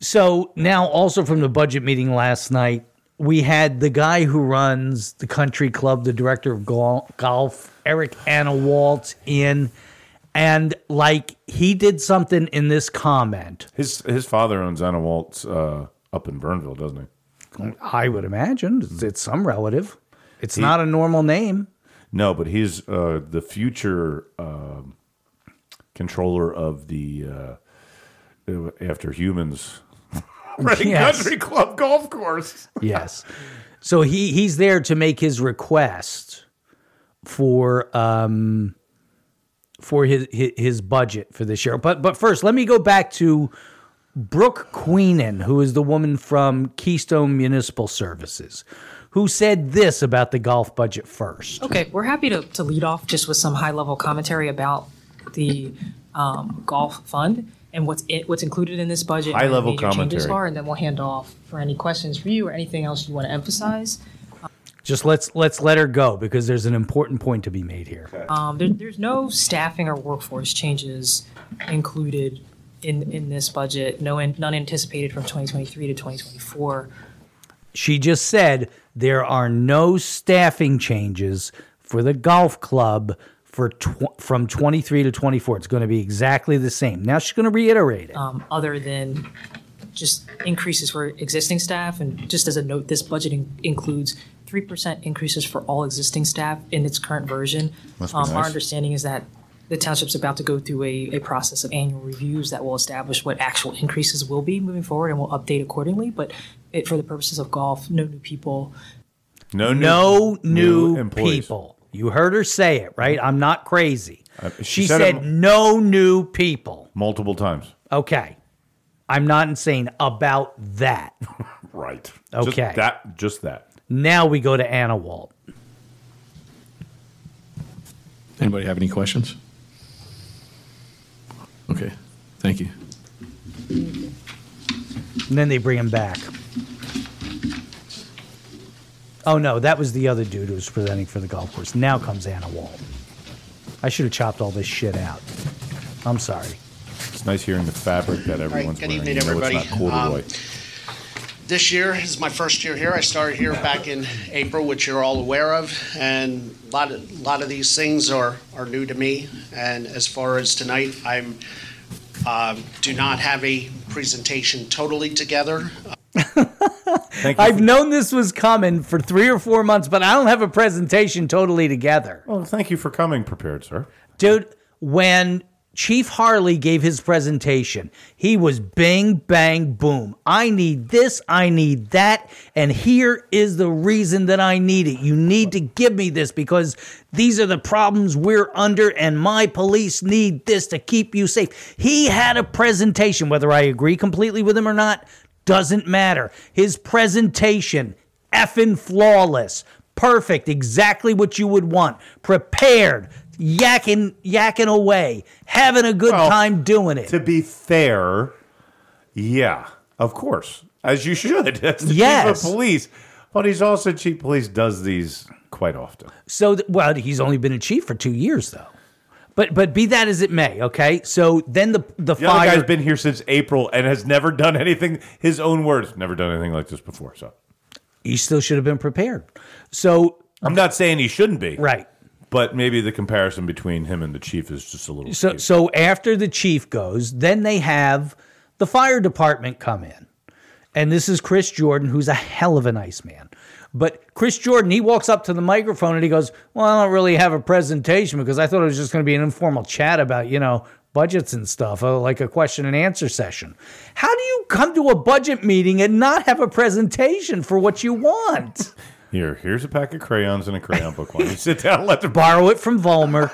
So now, also from the budget meeting last night, we had the guy who runs the country club, the director of golf, Eric Anewalts, in. And like he did something in this comment. His his father owns Anewalts uh, up in Bernville, doesn't he? I would imagine it's, it's some relative. It's not a normal name. No, but he's uh, the future um controller of the uh, After Humans Reading Yes. Country Club golf course. Yes. So he he's there to make his request for um for his his, his budget for this year. But but first, let me go back to Brooke Queenan, who is the woman from Keystone Municipal Services, who said this about the golf budget first. Okay, we're happy to, to lead off just with some high level commentary about the um, golf fund and what's it, what's included in this budget. and what the High-level major changes commentary. are, and then we'll hand off for any questions for you or anything else you want to emphasize. Just let's let's let her go because there's an important point to be made here. Um, there, there's no staffing or workforce changes included in, in this budget, no, an- none anticipated from 2023 to 2024. She just said there are no staffing changes for the golf club for tw- from 23 to 24. It's going to be exactly the same. Now she's going to reiterate it. um, other than just increases for existing staff. And just as a note, this budget in- includes 3% increases for all existing staff in its current version. Must be Um, Our understanding is that the township's about to go through a, a process of annual reviews that will establish what actual increases will be moving forward and will update accordingly. But it, for the purposes of golf, no new people. No new, no new, employees. people. You heard her say it, right? I'm not crazy. Uh, she, she said said, it- no new people. multiple times. Okay. I'm not insane about that. Right. Okay. Just that. Just that. Now we go to Anewalt. Anybody have any questions? Okay, thank you. And then they bring him back. Oh no, that was the other dude who was presenting for the golf course. Now comes Anewalt. I should have chopped all this shit out. I'm sorry. It's nice hearing the fabric that everyone's good wearing. evening, You everybody. It's not corduroy. Um, This year is my first year here. I started here back in April, which you're all aware of, and a lot of, lot of these things are, are new to me. And as far as tonight, I'm, um, do not have a presentation totally together. I've known this was coming for three or four months, but I don't have a presentation totally together. well, thank you for coming prepared, sir. Dude, when Chief Harley gave his presentation, he was bing, bang, boom. I need this, I need that, and here is the reason that I need it. You need to give me this because these are the problems we're under, and my police need this to keep you safe. He had a presentation, whether I agree completely with him or not, doesn't matter. His presentation, effing flawless. Perfect, exactly what you would want. Prepared, yakking, yakking away, having a good Well, time doing it. To be fair, yeah, of course, as you should. That's the chief of police, but he's also chief police. Does these quite often. So, th- well, he's only been a chief for two years, though. But but be that as it may, okay. So then the the, The fire. guy's been here since April and has never done anything. His own words, never done anything like this before. So he still should have been prepared. So I'm not saying he shouldn't be, right. but maybe the comparison between him and the chief is just a little. So skewed. so after the chief goes, then they have the fire department come in. And this is Chris Jordan, who's a hell of a nice man. But Chris Jordan, he walks up to the microphone and he goes, Well, I don't really have a presentation because I thought it was just going to be an informal chat about, you know, budgets and stuff, uh, like a question and answer session. How do you come to a budget meeting and not have a presentation for what you want? Here, here's a pack of crayons and a crayon book. Why don't you sit down let the borrow it from Volmer.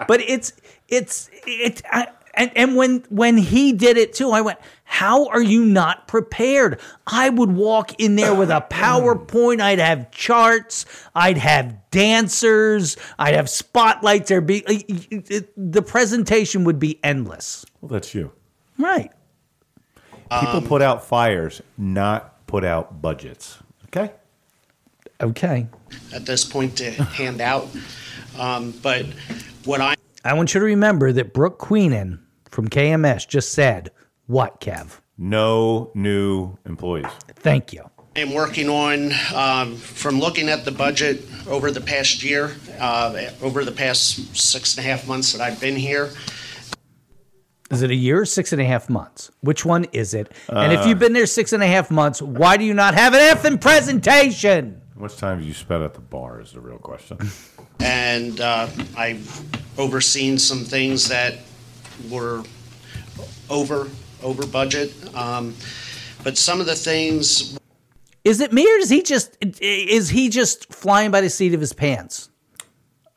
but it's it's it I, and and when when he did it too, I went, "How are you not prepared?" I would walk in there with a PowerPoint. I'd have charts. I'd have dancers. I'd have spotlights. There be it- it- the presentation would be endless. Well, that's you. Right. People put out fires, not put out budgets. Okay. Okay. at this point to hand out. Um, but what I I want you to remember that Brooke Queenan from KMS just said, "What, Kev?" No new employees. Thank you. I am working on, um, from looking at the budget over the past year, uh, over the past six and a half months that I've been here, Is it a year or six and a half months? Which one is it? and if Uh. you've been there six and a half months, why do you not have an effing presentation? How much time have you spent at the bar is the real question. and uh, I've overseen some things that were over over budget. Um, but some of the things Is it me or is he just is he just flying by the seat of his pants?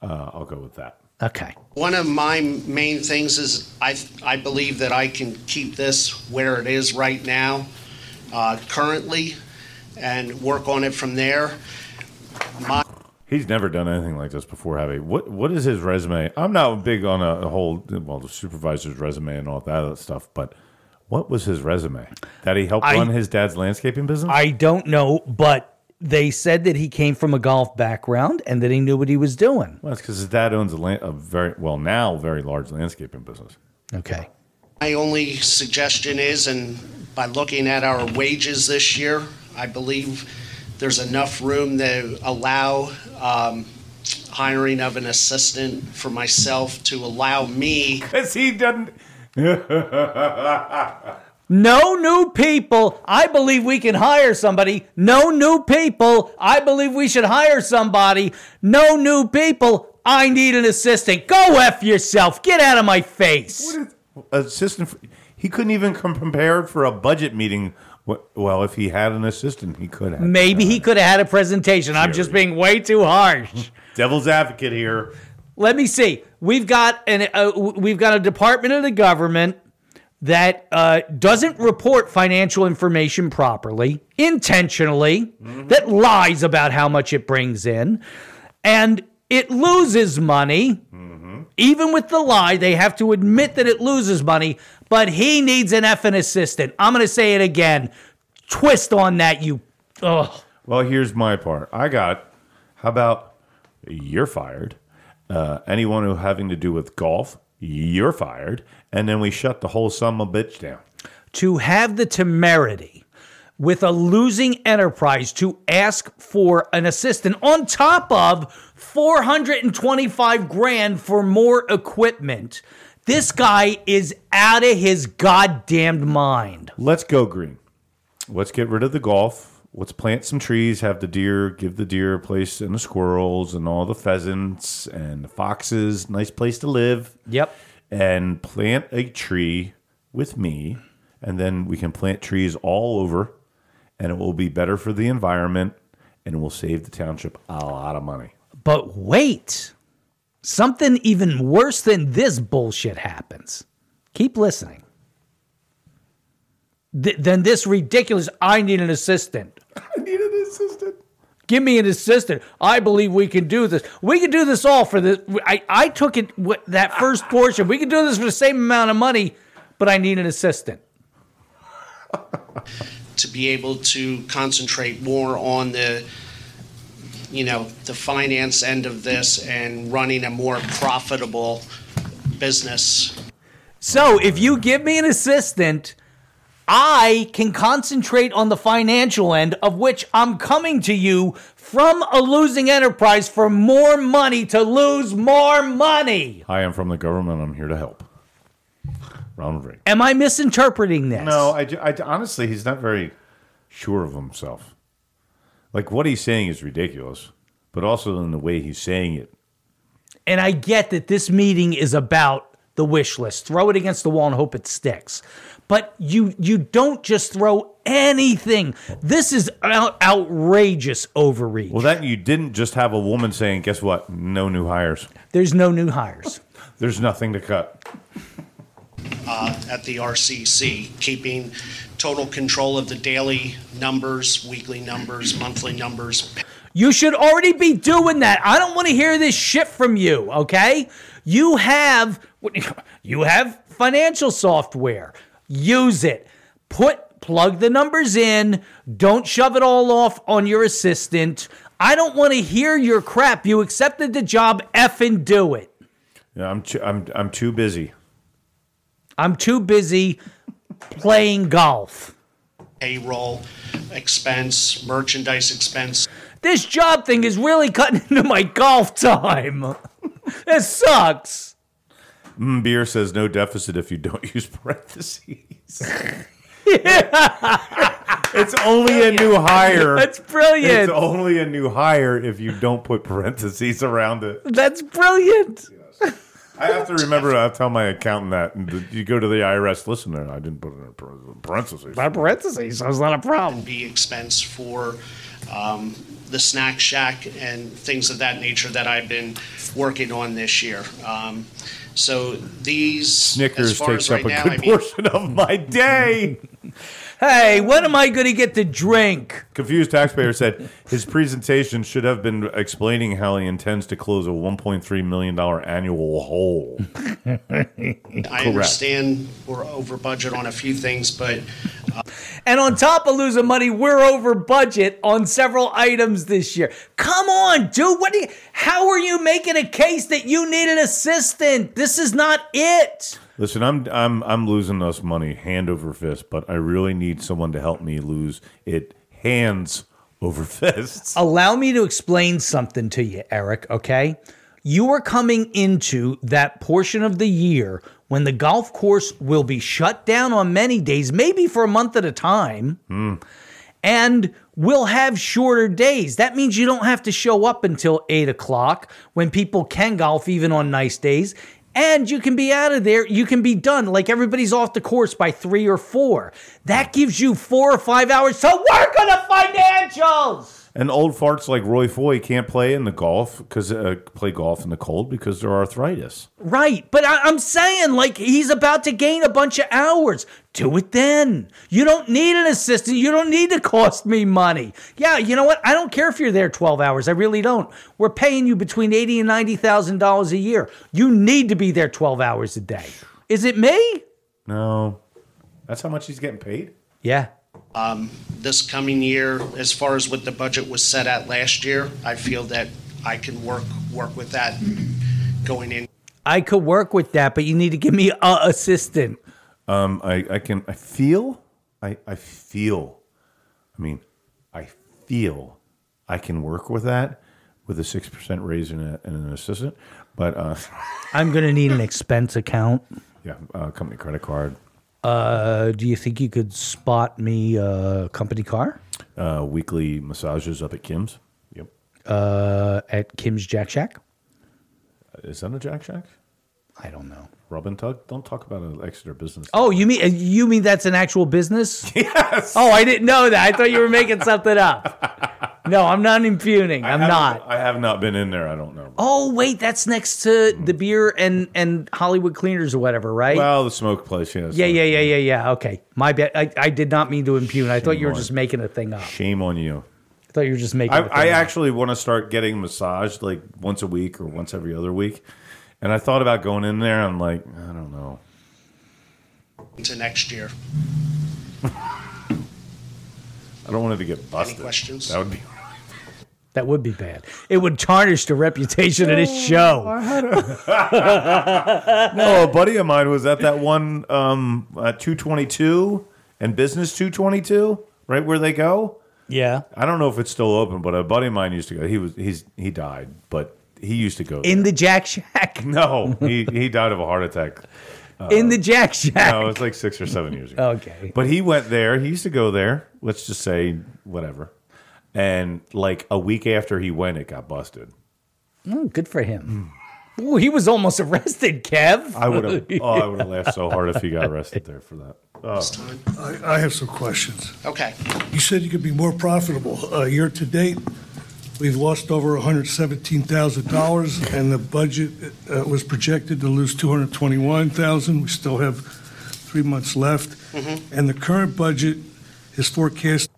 Uh, I'll go with that. Okay. One of my main things is I, I believe that I can keep this where it is right now, uh, currently, and work on it from there. My, He's never done anything like this before, have he? What What is his resume? I'm not big on a, a whole well, the supervisor's resume and all that other stuff, but what was his resume? That he helped I- run his dad's landscaping business? I don't know, but they said that he came from a golf background and that he knew what he was doing. Well, that's because his dad owns a, land, a very well now very large landscaping business. Okay. My only suggestion is, and by looking at our wages this year, I believe there's enough room to allow um, hiring of an assistant for myself to allow me. As he doesn't. No new people. I believe we can hire somebody. No new people. I believe we should hire somebody. No new people. I need an assistant. Go F yourself. Get out of my face. assistant. For, he couldn't even come prepared for a budget meeting. Well, if he had an assistant, he could have. Maybe he could have had a presentation. I'm just being way too harsh. Devil's advocate here. Let me see. We've got an uh, we've got a department of the government that uh, doesn't report financial information properly, intentionally, that lies about how much it brings in, and it loses money. Even with the lie, they have to admit that it loses money, but he needs an effing assistant. I'm going to say it again. Twist on that, you. Ugh. Well, here's my part. I got. How about you're fired? Uh, anyone who having to do with golf, you're fired, and then we shut the whole son of bitch down. to have the temerity with a losing enterprise to ask for an assistant on top of 425 grand for more equipment. This guy is out of his goddamned mind. Let's go green. Let's get rid of the golf. Let's plant some trees. Have the deer give the deer a place, and the squirrels, and all the pheasants and the foxes. Nice place to live. Yep. And plant a tree with me, and then we can plant trees all over, and it will be better for the environment, and it will save the township a lot of money. But wait, something even worse than this bullshit happens. Keep listening. Th- than this ridiculous, I need an assistant. I need an assistant. Give me an assistant. I believe we can do this. We can do this all for this. I, I took it with that first portion. We can do this for the same amount of money, but I need an assistant. to be able to concentrate more on the you know the finance end of this and running a more profitable business So if you give me an assistant, I can concentrate on the financial end, of which I'm coming to you from a losing enterprise for more money to lose more money. I am from the government. I'm here to help. Ronald Reagan. Am I misinterpreting this? No, I, I honestly, he's not very sure of himself. Like what he's saying is ridiculous, but also in the way he's saying it. And I get that this meeting is about the wish list. Throw it against the wall and hope it sticks. But you you don't just throw anything. This is out, outrageous overreach. Well, that you didn't just have a woman saying, "Guess what? No new hires. There's no new hires. There's nothing to cut." uh, at the RCC, keeping total control of the daily numbers, weekly numbers, monthly numbers. You should already be doing that. I don't want to hear this shit from you, okay? You have you have financial software. Use it. Put plug the numbers in. Don't shove it all off on your assistant. I don't want to hear your crap. You accepted the job, effing do it. Yeah, I'm too, I'm I'm too busy. I'm too busy playing golf. Payroll expense, merchandise expense. This job thing is really cutting into my golf time. This sucks. Mm, beer says no deficit if you don't use parentheses. it's only a new hire. That's brilliant. It's only a new hire if you don't put parentheses around it. That's brilliant. I have to remember to tell my accountant that. And you go to the IRS, listen, I didn't put it in parentheses. By parentheses, so it's not a problem. Be expense for um, the snack shack and things of that nature that I've been working on this year. Um, so these as Snickers far takes as up right a now, good I mean, portion of my day. Hey, when am I going to get to drink? Confused taxpayer said his presentation should have been explaining how he intends to close a 1.3 million dollar annual hole. I understand we're over budget on a few things, but And on top of losing money, we're over budget on several items this year. Come on, dude. What do you, how are you making a case that you need an assistant? This is not it. Listen, I'm I'm I'm losing us money hand over fist, but I really need someone to help me lose it hands over fists. Allow me to explain something to you, Eric, okay? You are coming into that portion of the year when the golf course will be shut down on many days, maybe for a month at a time, and we'll have shorter days. That means you don't have to show up until eight o'clock when people can golf even on nice days. And you can be out of there. You can be done. Like everybody's off the course by three or four. That gives you four or five hours to work on the financials. And old farts like Roy Foy can't play in the golf because uh, play golf in the cold because they're arthritis. Right. But I, I'm saying, like, he's about to gain a bunch of hours. Do it then. You don't need an assistant. You don't need to cost me money. Yeah, you know what? I don't care if you're there 12 hours. I really don't. We're paying you between eighty and ninety thousand dollars a year. You need to be there 12 hours a day. Is it me? No, that's how much he's getting paid. Yeah. Um, this coming year, as far as what the budget was set at last year, I feel that I can work, work with that going in. I could work with that, but you need to give me a assistant. Um, I, I can I feel I I feel I mean I feel I can work with that with a six percent raise and, a, and an assistant, but uh, I'm going to need an expense account. yeah, uh, company credit card, Uh, do you think you could spot me a company car uh, weekly massages up at Kim's. Yep, uh, at Kim's Jack Shack? is that a Jack Shack? I don't know. Rub and tug. Don't talk about an Exeter business. Oh, you mean you mean that's an actual business? Yes. Oh, I didn't know that. I thought you were making something up. No, I'm not impugning. I'm I haven't- I have not been in there. I don't know. Oh, wait, that's next to mm-hmm. the beer and and Hollywood Cleaners or whatever, right? Well, the smoke place. Yeah. yeah, yeah, yeah, yeah, yeah. Okay, my bad. I, I did not mean to impugn. I thought you were on. just making a thing up. Shame on you. I thought you were just making. I, a thing I up. actually want to start getting massaged like once a week or once every other week. And I thought about going in there. I'm like, I don't know. Into next year. I don't want it to get busted. questions? That would be. That would be bad. It would tarnish the reputation of this show. No, a buddy of mine was at that one um, uh, 222 and Business 222, right where they go. Yeah. I don't know if it's still open, but a buddy of mine used to go. He was he's he died, but he used to go. In the Jack Shack. no, he he died of a heart attack. In the Jack Shack. No, it was like six or seven years ago. Okay. But he went there. He used to go there. Let's just say whatever. And like a week after he went, it got busted. Oh, good for him. Oh, he was almost arrested, Kev. I would have. Oh, I would have laughed so hard if he got arrested there for that. Oh. I, I have some questions. Okay. You said you could be more profitable. Uh, year to date, we've lost over $117,000, and the budget uh, was projected to lose 221,000. We still have three months left. Mm-hmm. And the current budget is forecast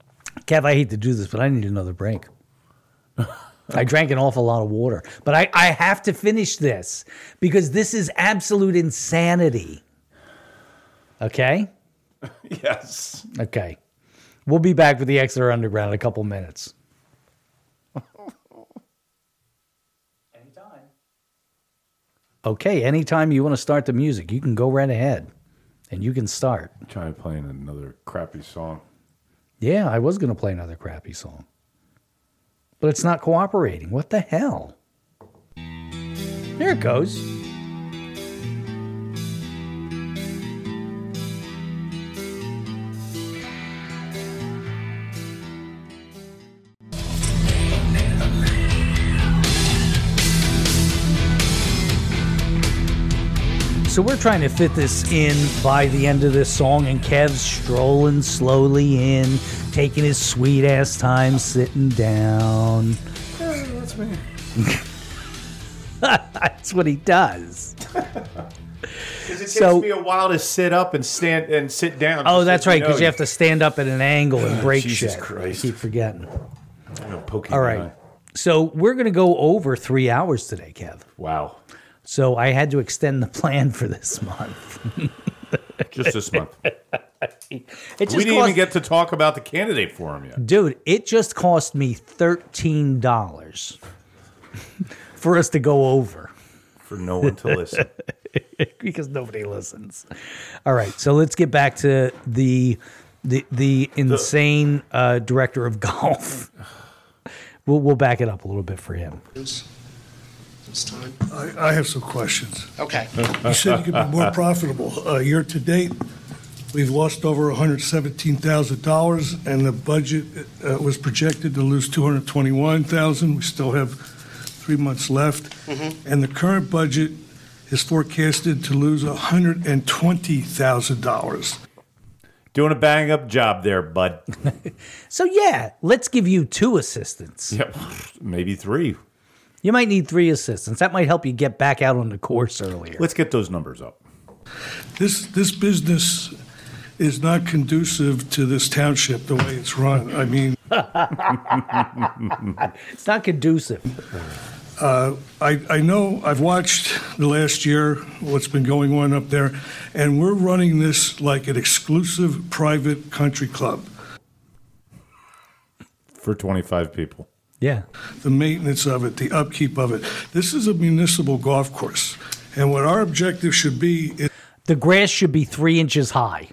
Kev, I hate to do this, but I need another break. I drank an awful lot of water, but I, I have to finish this because this is absolute insanity. Okay? Yes. Okay. We'll be back with the Exeter Underground in a couple minutes. Anytime. Okay, anytime you want to start the music, you can go right ahead and you can start. Try playing another crappy song. Yeah, I was going to play another crappy song. But it's not cooperating. What the hell? There it goes. So we're trying to fit this in by the end of this song, and Kev's strolling slowly in, taking his sweet ass time sitting down. that's me. That's what he does. Because it So- takes me a while to sit up and stand and sit down. Oh, that's right, because you have to stand up at an angle and ah, break Jesus shit. Christ. I keep forgetting. All eye. So we're going to go over three hours today, Kev. Wow. So I had to extend the plan for this month. Just this month. It we didn't cost, even get to talk about the candidate forum yet. dude. It just cost me thirteen dollars for us to go over For no one to listen. because nobody listens. All right, so let's get back to the the the insane uh, director of golf. We'll we'll back it up a little bit for him. This this time. I, I have some questions. Okay. You said you could be more profitable. Uh, Year to date, we've lost over $117,000, and the budget uh, was projected to lose 221,000. We still have three months left. And the current budget is forecasted to lose $120,000. Doing a bang up job there, bud. So yeah, let's give you two assistants. Yep. Maybe three. You might need three assistants. That might help you get back out on the course earlier. Let's get those numbers up. This, this business is not conducive to this township, the way it's run. I mean, It's not conducive. Uh, I, I know, I've watched the last year, what's been going on up there, and we're running this like an exclusive private country club. For 25 people. Yeah. The maintenance of it, the upkeep of it. This is a municipal golf course, and what our objective should be is The grass should be three inches high.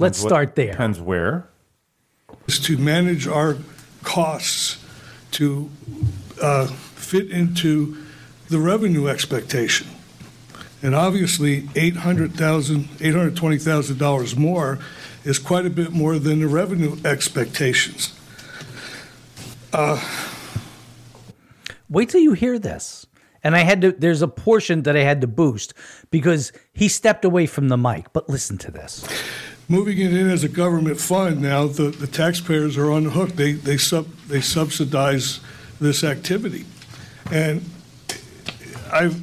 Let's what- start there. Depends where. is to manage our costs to uh, fit into the revenue expectation. And obviously, $800,000, $820,000 more is quite a bit more than the revenue expectations. Uh, Wait till you hear this. And I had to, there's a portion that I had to boost because he stepped away from the mic. But listen to this. Moving it in as a government fund now, the, the taxpayers are on the hook. They, they sub, they subsidize this activity. And I've,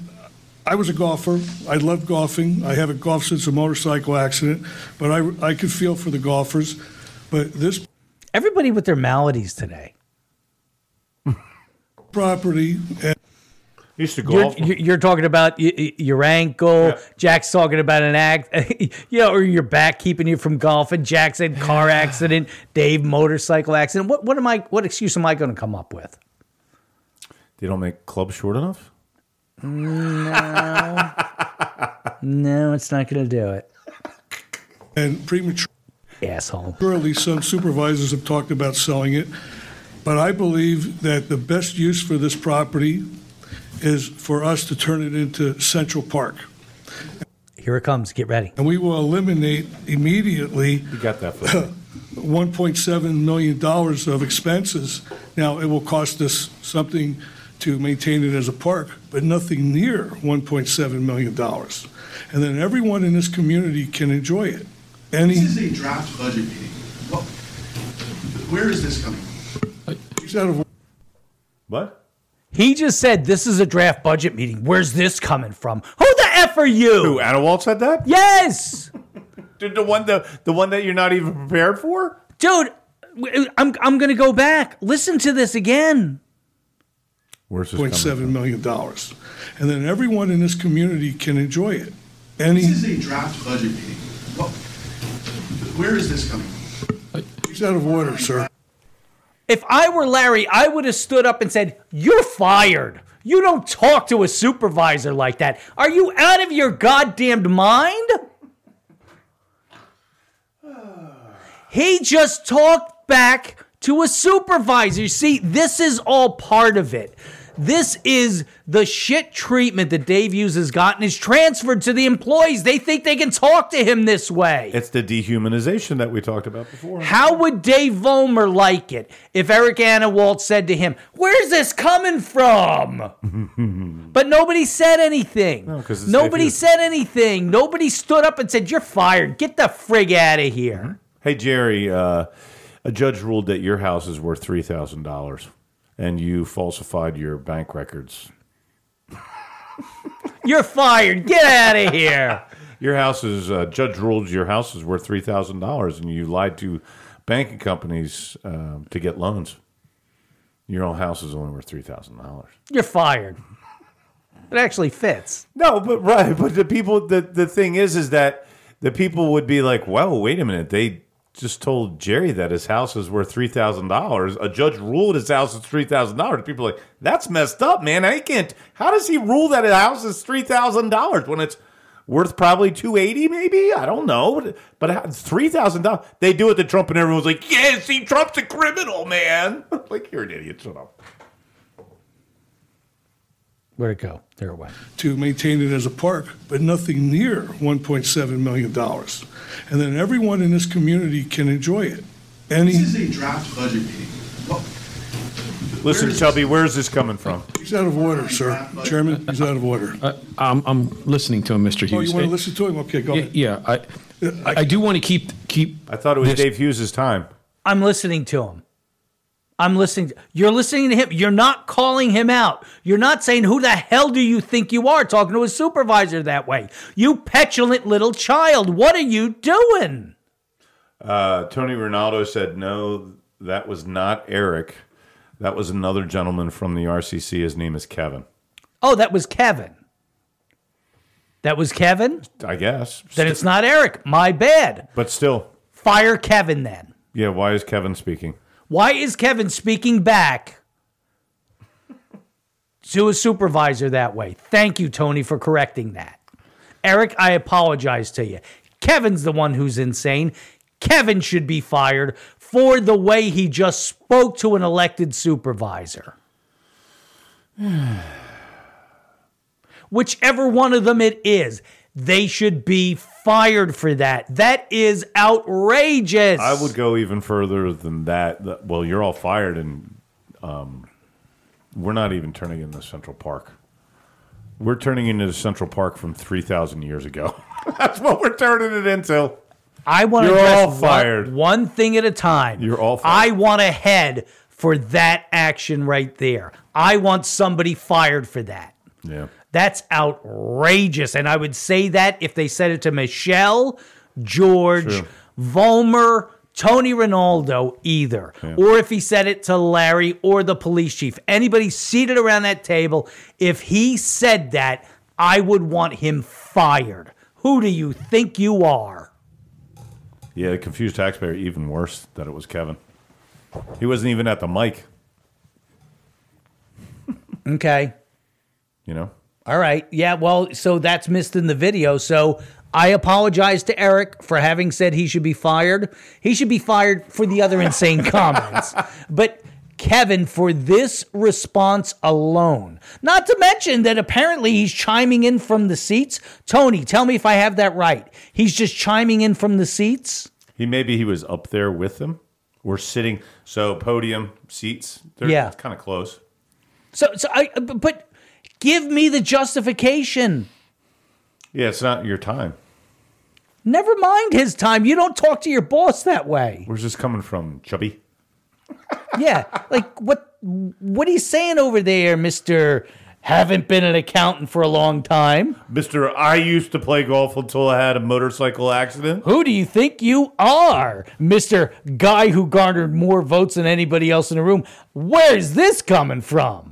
I was a golfer. I loved golfing. I haven't golfed since a motorcycle accident, but I, I could feel for the golfers. But this Everybody with their maladies today. Property and used to You're, you're, you're talking about y- y- your ankle. Jack's talking about an act, you know, or your back keeping you from golfing. Jack said car accident. Dave motorcycle accident. What what am I? What excuse am I going to come up with? They don't make clubs short enough? Mm, no, no, it's not going to do it. and premature. Asshole. Currently, some supervisors have talked about selling it, but I believe that the best use for this property is for us to turn it into Central Park. Here it comes. Get ready. And we will eliminate immediately. You got that for $1.7 million of expenses. Now, it will cost us something to maintain it as a park, but nothing near $1.7 million. And then everyone in this community can enjoy it. Any, This is a draft budget meeting. What, where is this coming from? He's out of What? He just said this is a draft budget meeting. Where's this coming from? Who the f are you? Who? Anewalt said that? Yes, Dude, the one the the one that you're not even prepared for? dude. I'm I'm gonna go back. Listen to this again. Where's this coming $1.7 million. And then everyone in this community can enjoy it. Any, This is a draft budget meeting. What, where is this coming from? he's out of order, sir. If I were Larry, I would have stood up and said, You're fired. You don't talk to a supervisor like that. Are you out of your goddamned mind? He just talked back to a supervisor. You See, this is all part of it. This is the shit treatment that Dave Hughes has gotten is transferred to the employees. They think they can talk to him this way. It's the dehumanization that we talked about before. How would Dave Vollmer like it if Eric Anna Anewalt said to him, Where's this coming from? but nobody said anything. it's nobody said anything. Nobody stood up and said, You're fired. Get the frig out of here. Hey Jerry, uh, a judge ruled that your house is worth three thousand dollars, and you falsified your bank records. You're fired. Get out of here. Your house is uh, judge ruled your house is worth three thousand dollars, and you lied to banking companies uh, to get loans. Your own house is only worth three thousand dollars. You're fired. It actually fits. No, but right, but the people the the thing is is that the people would be like, "Whoa, wait a minute! They just told Jerry that his house is worth three thousand dollars. A judge ruled his house is three thousand dollars. People are like, that's messed up, man. I can't. How does he rule that a house is three thousand dollars when it's worth probably two eighty? Maybe I don't know, but three thousand dollars. They do it to Trump, and everyone's like, yeah, see, Trump's a criminal, man. like you're an idiot. Shut up. Where'd it go? There it went. to maintain it as a park, but nothing near $1.7 million. And then everyone in this community can enjoy it. Any, This is a draft budget meeting. Well, Listen, Where is Chubby, where's this coming from? he's out of order, sir. Chairman, he's out of order. Uh, I'm, I'm listening to him, Mr. Hughes. Oh, Hughes. you want to listen to him? Okay, go Yeah, ahead. yeah, I, I do want to keep, keep. I thought it was this- Dave Hughes' time. I'm listening to him. I'm listening. You're listening to him. You're not calling him out. You're not saying, Who the hell do you think you are talking to a supervisor that way? You petulant little child. What are you doing? Uh, Tony Ronaldo said, no, that was not Eric. That was another gentleman from the RCC. His name is Kevin. Oh, that was Kevin. That was Kevin? I guess. Then it's not Eric. My bad. But still, Fire Kevin then. yeah, why is Kevin speaking? Why is Kevin speaking back to a supervisor that way? Thank you, Tony, for correcting that. Eric, I apologize to you. Kevin's the one who's insane. Kevin should be fired for the way he just spoke to an elected supervisor. Whichever one of them it is, they should be fired for that. That is outrageous. I would go even further than that. Well, you're all fired, and um, we're not even turning into Central Park. We're turning into Central Park from 3,000 years ago. That's what we're turning it into. I want You're to all fired. One, one thing at a time. You're all I want a head for that action right there. I want somebody fired for that. Yeah. That's outrageous. And I would say that if they said it to Michelle, George, True. Vollmer, Tony Ronaldo, either. Or if he said it to Larry or the police chief. Anybody seated around that table, if he said that, I would want him fired. Who do you think you are? Yeah, the confused taxpayer, even worse that it was Kevin. He wasn't even at the mic, Okay. you know? All right. Yeah. Well, so that's missed in the video. So I apologize to Eric for having said he should be fired. He should be fired for the other insane comments. But Kevin, for this response alone, not to mention that apparently he's chiming in from the seats. Tony, tell me if I have that right. He's just chiming in from the seats. He maybe he was up there with them. We're sitting, so podium seats, they're Yeah. kind of close. So, so I, but give me the justification. Yeah, it's not your time. Never mind his time. You don't talk to your boss that way. Where's this coming from, Chubby? Yeah, like what what are you saying over there, Mister? Haven't been an accountant for a long time. Mister, I used to play golf until I had a motorcycle accident. Who do you think you are, Mister Guy who garnered more votes than anybody else in the room? Where's this coming from?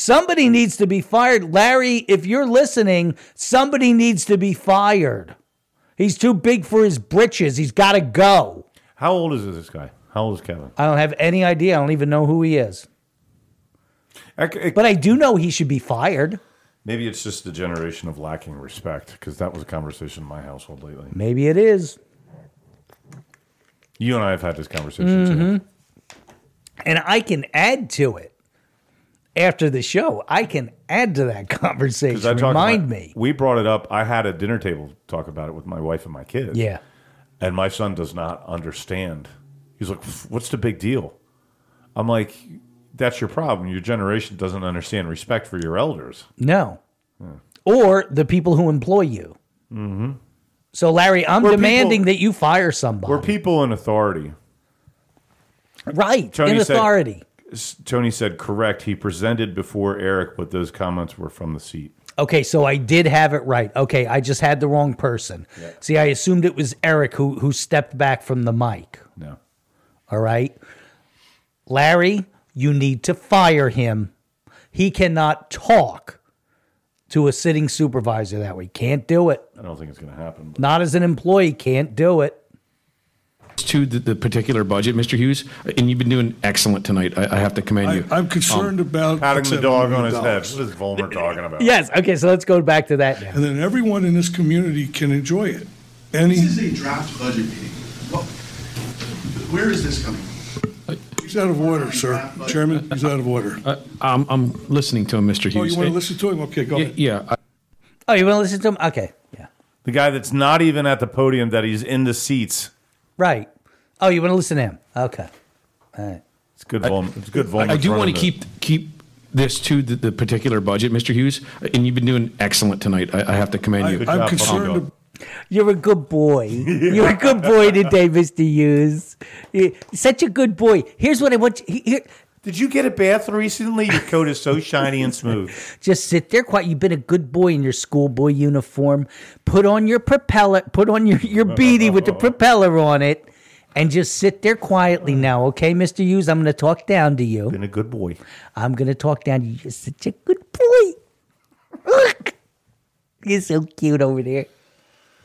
Somebody needs to be fired. Larry, if you're listening, somebody needs to be fired. He's too big for his britches. He's got to go. How old is this guy? How old is Kevin? I don't have any idea. I don't even know who he is. But I do know he should be fired. Maybe it's just the generation of lacking respect, because that was a conversation in my household lately. Maybe it is. You and I have had this conversation too. Mhm. And I can add to it after the show. I can add to that conversation. I Remind about- me. We brought it up. I had a dinner table talk about it with my wife and my kids. Yeah. And my son does not understand. He's like, "What's the big deal?" I'm like, "That's your problem. Your generation doesn't understand respect for your elders." No. Or the people who employ you. Mm-hmm. So, Larry, I'm We're demanding people- that you fire somebody. We're people in authority. right. Tony in authority. S- Tony said, "Correct." He presented before Eric, but those comments were from the seat. Okay, so I did have it right. Okay, I just had the wrong person. See, I assumed it was Eric who who stepped back from the mic. No. All right. Larry, you need to fire him. He cannot talk to a sitting supervisor that way. Can't do it. I don't think it's going to happen. Not as an employee, can't do it. To the, the particular budget, Mr. Hughes, and you've been doing excellent tonight. I, I have to commend you. I'm concerned Um, about Patting the dog on his million. head. What is Volmer talking about? Yes. Okay. So let's go back to that now. And then everyone in this community can enjoy it. Any, This is a draft budget meeting. What- Where is this coming? he's out of order, sir. Chairman, he's out of order. Uh, I'm, I'm listening to him, Mr. Hughes. Oh, you want to listen to him? Okay, go Yeah, ahead. yeah, I- Oh, you want to listen to him? Okay. Yeah. The guy that's not even at the podium, that he's in the seats. Right. Oh, you want to listen to him? Okay. All right. It's good. Vol- it's good. Volmer I, I do want to keep keep this to the, the particular budget, Mr. Hughes, and you've been doing excellent tonight. I, I have to commend you. I'm job, concerned, Volmer. You're a good boy. You're a good boy today, Mr. Hughes. You're such a good boy. Here's what I want you. Here, Did you get a bath recently? Your coat is so shiny and smooth. just sit there quiet. You've been a good boy in your schoolboy uniform. Put on your propeller. Put on your, your beanie with the propeller on it. And just sit there quietly now, okay, Mr. Hughes? I'm going to talk down to you. Been a good boy. I'm going to talk down to you. You're such a good boy. Look. You're so cute over there.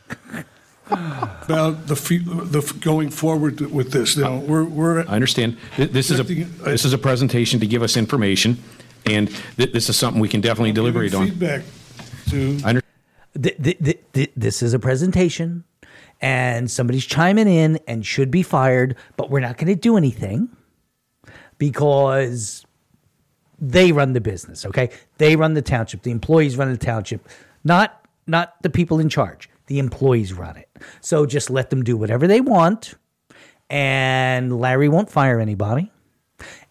about the, fe- the f- going forward with this. Now, we're, we're, I understand. Th- This is a this is a presentation to give us information, and th- this is something we can definitely deliberate on. feedback to, I under- th- th- th- th- this is a presentation and somebody's chiming in and should be fired, but we're not going to do anything because they run the business, okay? They run the township. The employees run the township, not not the people in charge. The employees run it. So just let them do whatever they want and Larry won't fire anybody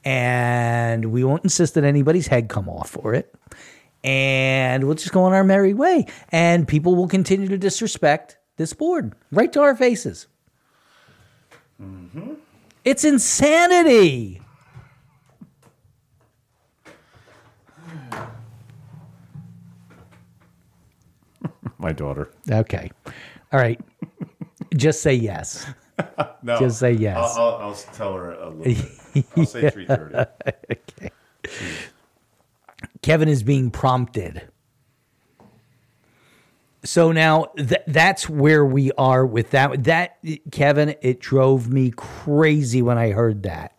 and we won't insist that anybody's head come off for it and we'll just go on our merry way. And people will continue to disrespect this board right to our faces. Mm-hmm. It's insanity. My daughter. Okay. All right. just say yes. No, Just say yes. I'll, I'll, I'll tell her a little bit. I'll say three thirty. okay. Kevin is being prompted. So now th- that's where we are with that. That Kevin, it drove me crazy when I heard that.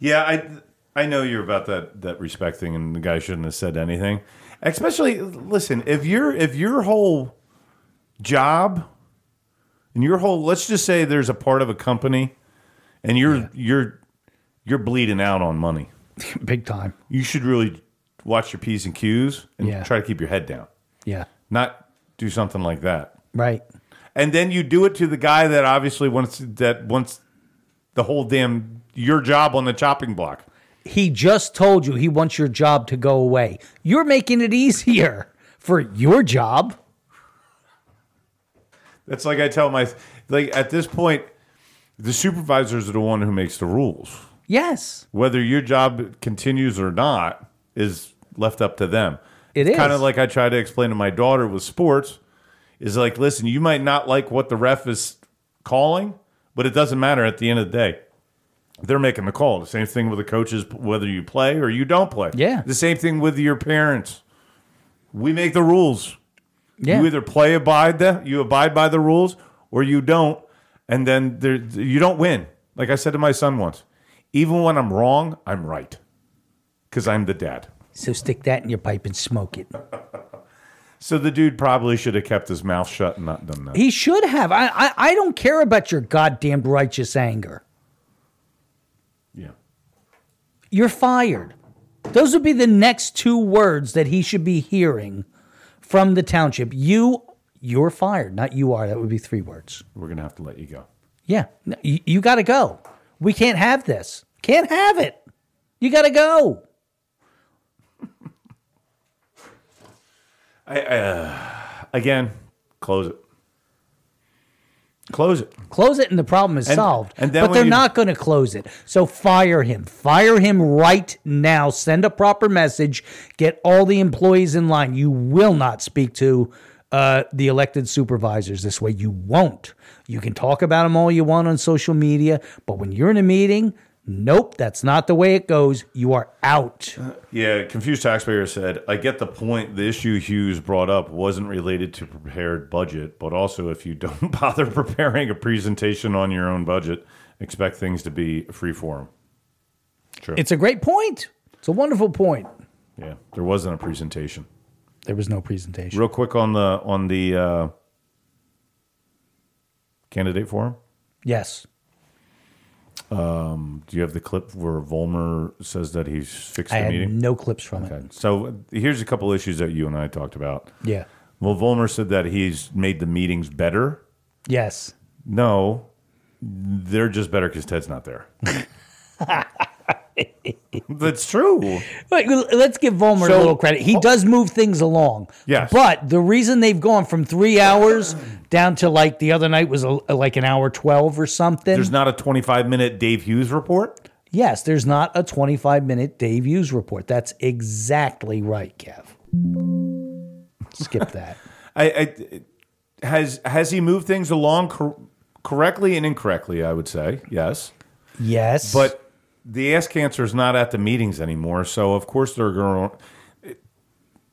Yeah, I I know you're about that that respect thing, and the guy shouldn't have said anything. Especially, listen, if your if your whole job and your whole let's just say there's a part of a company, and you're you're you're bleeding out on money, Big time. you should really watch your p's and q's and Yeah. try to keep your head down, Yeah. not do something like that. Right. And then you do it to the guy that obviously wants that wants the whole damn your job on the chopping block. He just told you he wants your job to go away. You're making it easier for your job. That's like I tell my like at this point, the supervisors are the one who makes the rules. Yes. Whether your job continues or not is left up to them. It it's kind of like I try to explain to my daughter with sports. Is like, listen, you might not like what the ref is calling, but it doesn't matter at the end of the day. They're making the call. The same thing with the coaches, whether you play or you don't play. Yeah. The same thing with your parents. We make the rules. Yeah. You either play abide the you abide by the rules or you don't, and then there you don't win. Like I said to my son once, even when I'm wrong, I'm right because I'm the dad. So stick that in your pipe and smoke it. So the dude probably should have kept his mouth shut and not done that. He should have. I, I, I don't care about your goddamn righteous anger. Yeah. You're fired. Those would be the next two words that he should be hearing from the township. You, you're fired. Not you are. That would be three words. We're gonna have to let you go. Yeah. You, you got to go. We can't have this. Can't have it. You got to go. I, uh, again, close it. Close it. Close it and the problem is And- solved. and then but when they're you- not going to close it. So fire him. Fire him right now. Send a proper message. Get all the employees in line. You will not speak to uh, the elected supervisors this way. You won't. You can talk about them all you want on social media, but when you're in a meeting, Nope, that's not the way it goes. You are out. Yeah, confused taxpayer said, I get the point. The issue Hughes brought up wasn't related to prepared budget, but also if you don't bother preparing a presentation on your own budget, expect things to be free form. True. It's a great point. It's a wonderful point. yeah, there wasn't a presentation. There was no presentation. Real quick on the on the uh, candidate forum. Yes. Um, do you have the clip where Volmer says that he's fixed I the meeting? no clips from Okay. it. So here's a couple issues that you and I talked about. Yeah. Well, Volmer said that he's made the meetings better. Yes. No, they're just better because Ted's not there. That's true. Wait, let's give Volmer So- a little credit. He does move things along. Yes. But the reason they've gone from three hours down to like the other night was a, like an hour 12 or something. There's not a 25 minute Dave Hughes report. yes, there's not a 25 minute Dave Hughes report. That's exactly right, Kev. Skip that. I, I has has he moved things along cor- correctly and incorrectly? I would say yes. Yes. But the ass cancer is not at the meetings anymore, so of course they're going.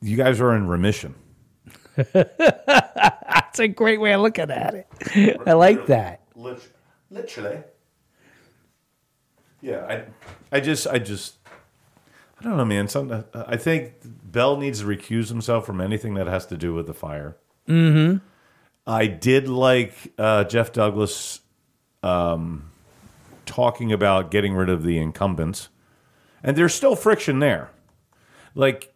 You guys are in remission. That's a great way of looking at it. I like that. Literally. Yeah, I, I just, I just, I don't know, man. Some, I think Bell needs to recuse himself from anything that has to do with the fire. Mm-hmm. I did like uh, Jeff Douglas um, talking about getting rid of the incumbents, and there's still friction there. Like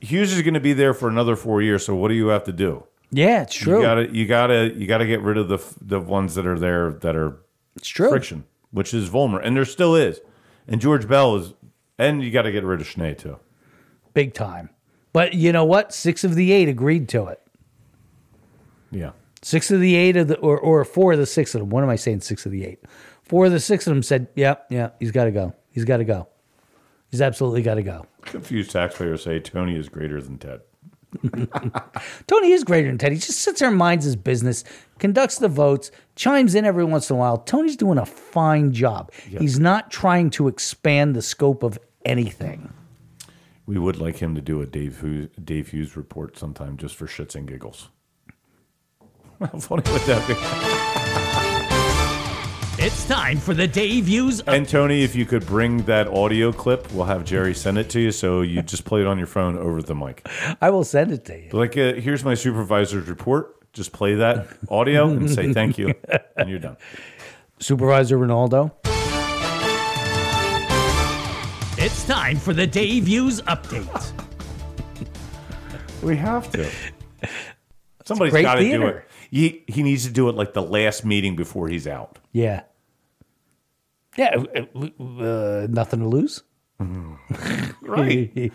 Hughes is going to be there for another four years, so what do you have to do? Yeah, it's true. You gotta, you gotta, you gotta get rid of the the ones that are there that are it's true. friction, which is Volmer, and there still is, and George Bell is, and you got to get rid of Schnee too. Big time. But you know what? Six of the eight agreed to it. Yeah. Six of the eight of the, or, or four of the six of them. What am I saying? Six of the eight. Four of the six of them said, "Yep, yeah, he's got to go. He's got to go. He's absolutely got to go." Confused taxpayers say Tony is greater than Ted. Tony is greater than Ted. He just sits there and minds his business, conducts the votes, chimes in every once in a while. Tony's doing a fine job. He's not trying to expand the scope of anything. We would like him to do a Dave Hughes, Dave Hughes report sometime just for shits and giggles. How funny would that be? It's time for the Dave Hughes. And Tony, if you could bring that audio clip, we'll have Jerry send it to you. So you just play it on your phone over the mic. I will send it to you. Like, uh, here's my supervisor's report. Just play that audio and say thank you, and you're done. Supervisor Ronaldo. It's time for the Dave Hughes update. We have to. Somebody's got to do it. He, he needs to do it like the last meeting before he's out. Yeah. Yeah. uh, uh, nothing to lose. Right.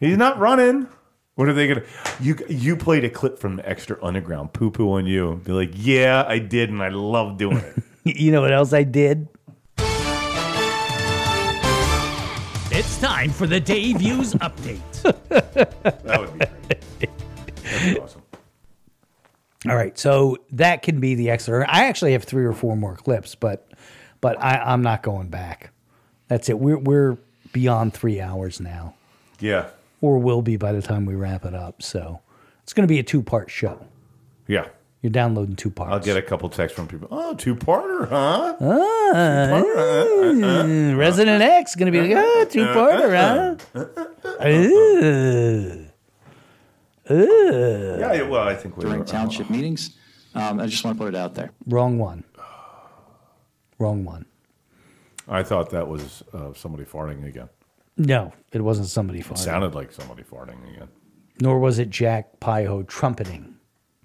He's not running. What are they gonna? You you played a clip from the Exeter Underground, poo poo on you. Be like, yeah, I did, and I love doing it. you know what else I did? It's time for the Dave Hughes update. that would be great. That'd be awesome. All right, so that can be the Exeter. I actually have three or four more clips, but but I, I'm not going back. That's it. We're we're beyond three hours now, Yeah, or will be by the time we wrap it up. So it's going to be a two part show. yeah. You're downloading two parts. I'll get a couple texts from people. Oh, two parter, huh? Ah, Two-parter, uh, uh, uh, Resident X going to be like, ah, two parter, huh? Ooh. Ooh. Yeah, yeah, well, I think we during were- township meetings. Um, I just want to put it out there. Wrong one. Wrong one. I thought that was uh, somebody farting again. No, it wasn't somebody farting. It sounded like somebody farting again. Nor was it Jack Piho trumpeting.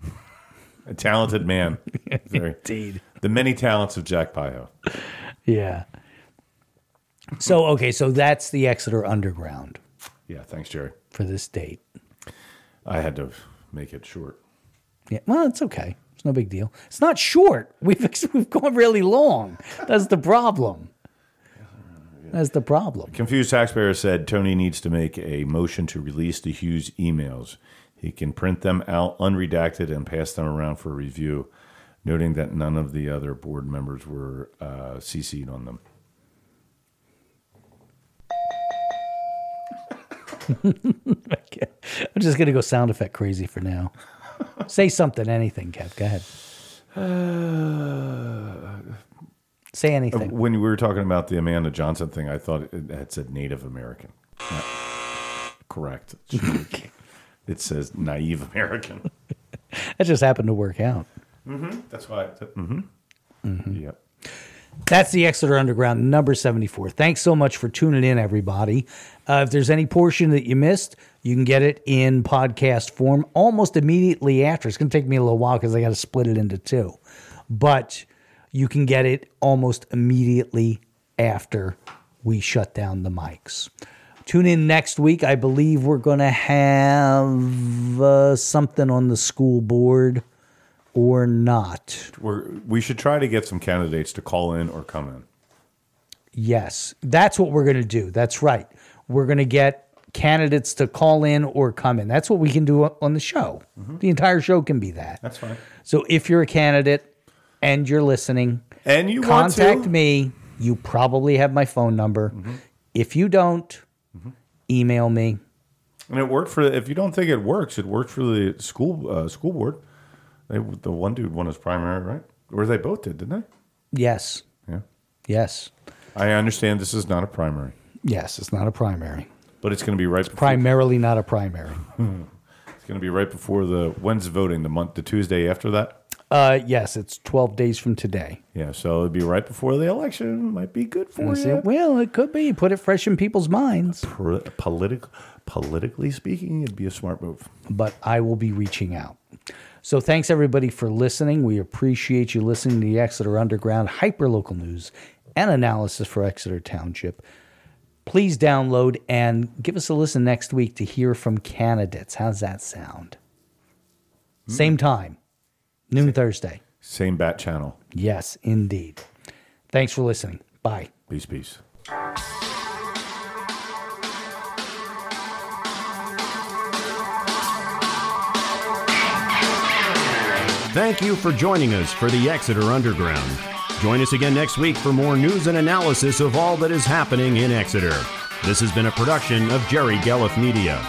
A talented man. Very- Indeed. The many talents of Jack Piho. Yeah. So okay, so that's the Exeter Underground Yeah, thanks, Jerry. for this date. I had to make it short. Yeah, well, it's okay. It's no big deal. It's not short. We've we've gone really long. That's the problem. That's the problem. Confused taxpayer said Tony needs to make a motion to release the Hughes emails. He can print them out unredacted and pass them around for review, noting that none of the other board members were uh, CC'd on them. I'm just going to go sound effect crazy for now. Say something, anything, Kev. Go ahead. Say anything. Uh, When we were talking about the Amanda Johnson thing, I thought it had said Native American. Not correct. it says naive American. That just happened to work out. Mm-hmm. That's why. Mm-hmm. Yep. That's the Exeter Underground number 74. Thanks so much for tuning in, everybody. Uh, if there's any portion that you missed, you can get it in podcast form almost immediately after. It's going to take me a little while because I got to split it into two. But you can get it almost immediately after we shut down the mics. Tune in next week. I believe we're going to have uh, something on the school board or not. We're, we should try to get some candidates to call in or come in. Yes, that's what we're going to do. That's right. We're going to get candidates to call in or come in. That's what we can do on the show. Mm-hmm. The entire show can be that. That's fine. So if you're a candidate and you're listening, and you contact me. You probably have my phone number. Mm-hmm. If you don't, mm-hmm. email me. And it worked for. If you don't think it works, it worked for the school uh, school board. They, the one dude won his primary, right? Or they both did, didn't they? Yes. Yeah. Yes. I understand this is not a primary, Yes, it's not a primary. but it's going to be right. Before, Primarily not a primary. It's going to be right before the when's voting? The month, the Tuesday after that. Uh, yes, it's 12 days from today. Yeah, so it'd be right before the election. Might be good for you. well, it could be. Put it fresh in people's minds. Pol- politic, politically speaking, it'd be a smart move. But I will be reaching out. So thanks everybody for listening. We appreciate you listening to the Exeter Underground hyperlocal news and analysis for Exeter Township. Please download and give us a listen next week to hear from candidates. How's that sound? Hmm. Same time, noon Thursday. Same bat channel. Yes, indeed. Thanks for listening. Bye. Peace, peace. Thank you for joining us for the Exeter Underground. Join us again next week for more news and analysis of all that is happening in Exeter. This has been a production of Jerry Gelliff Media.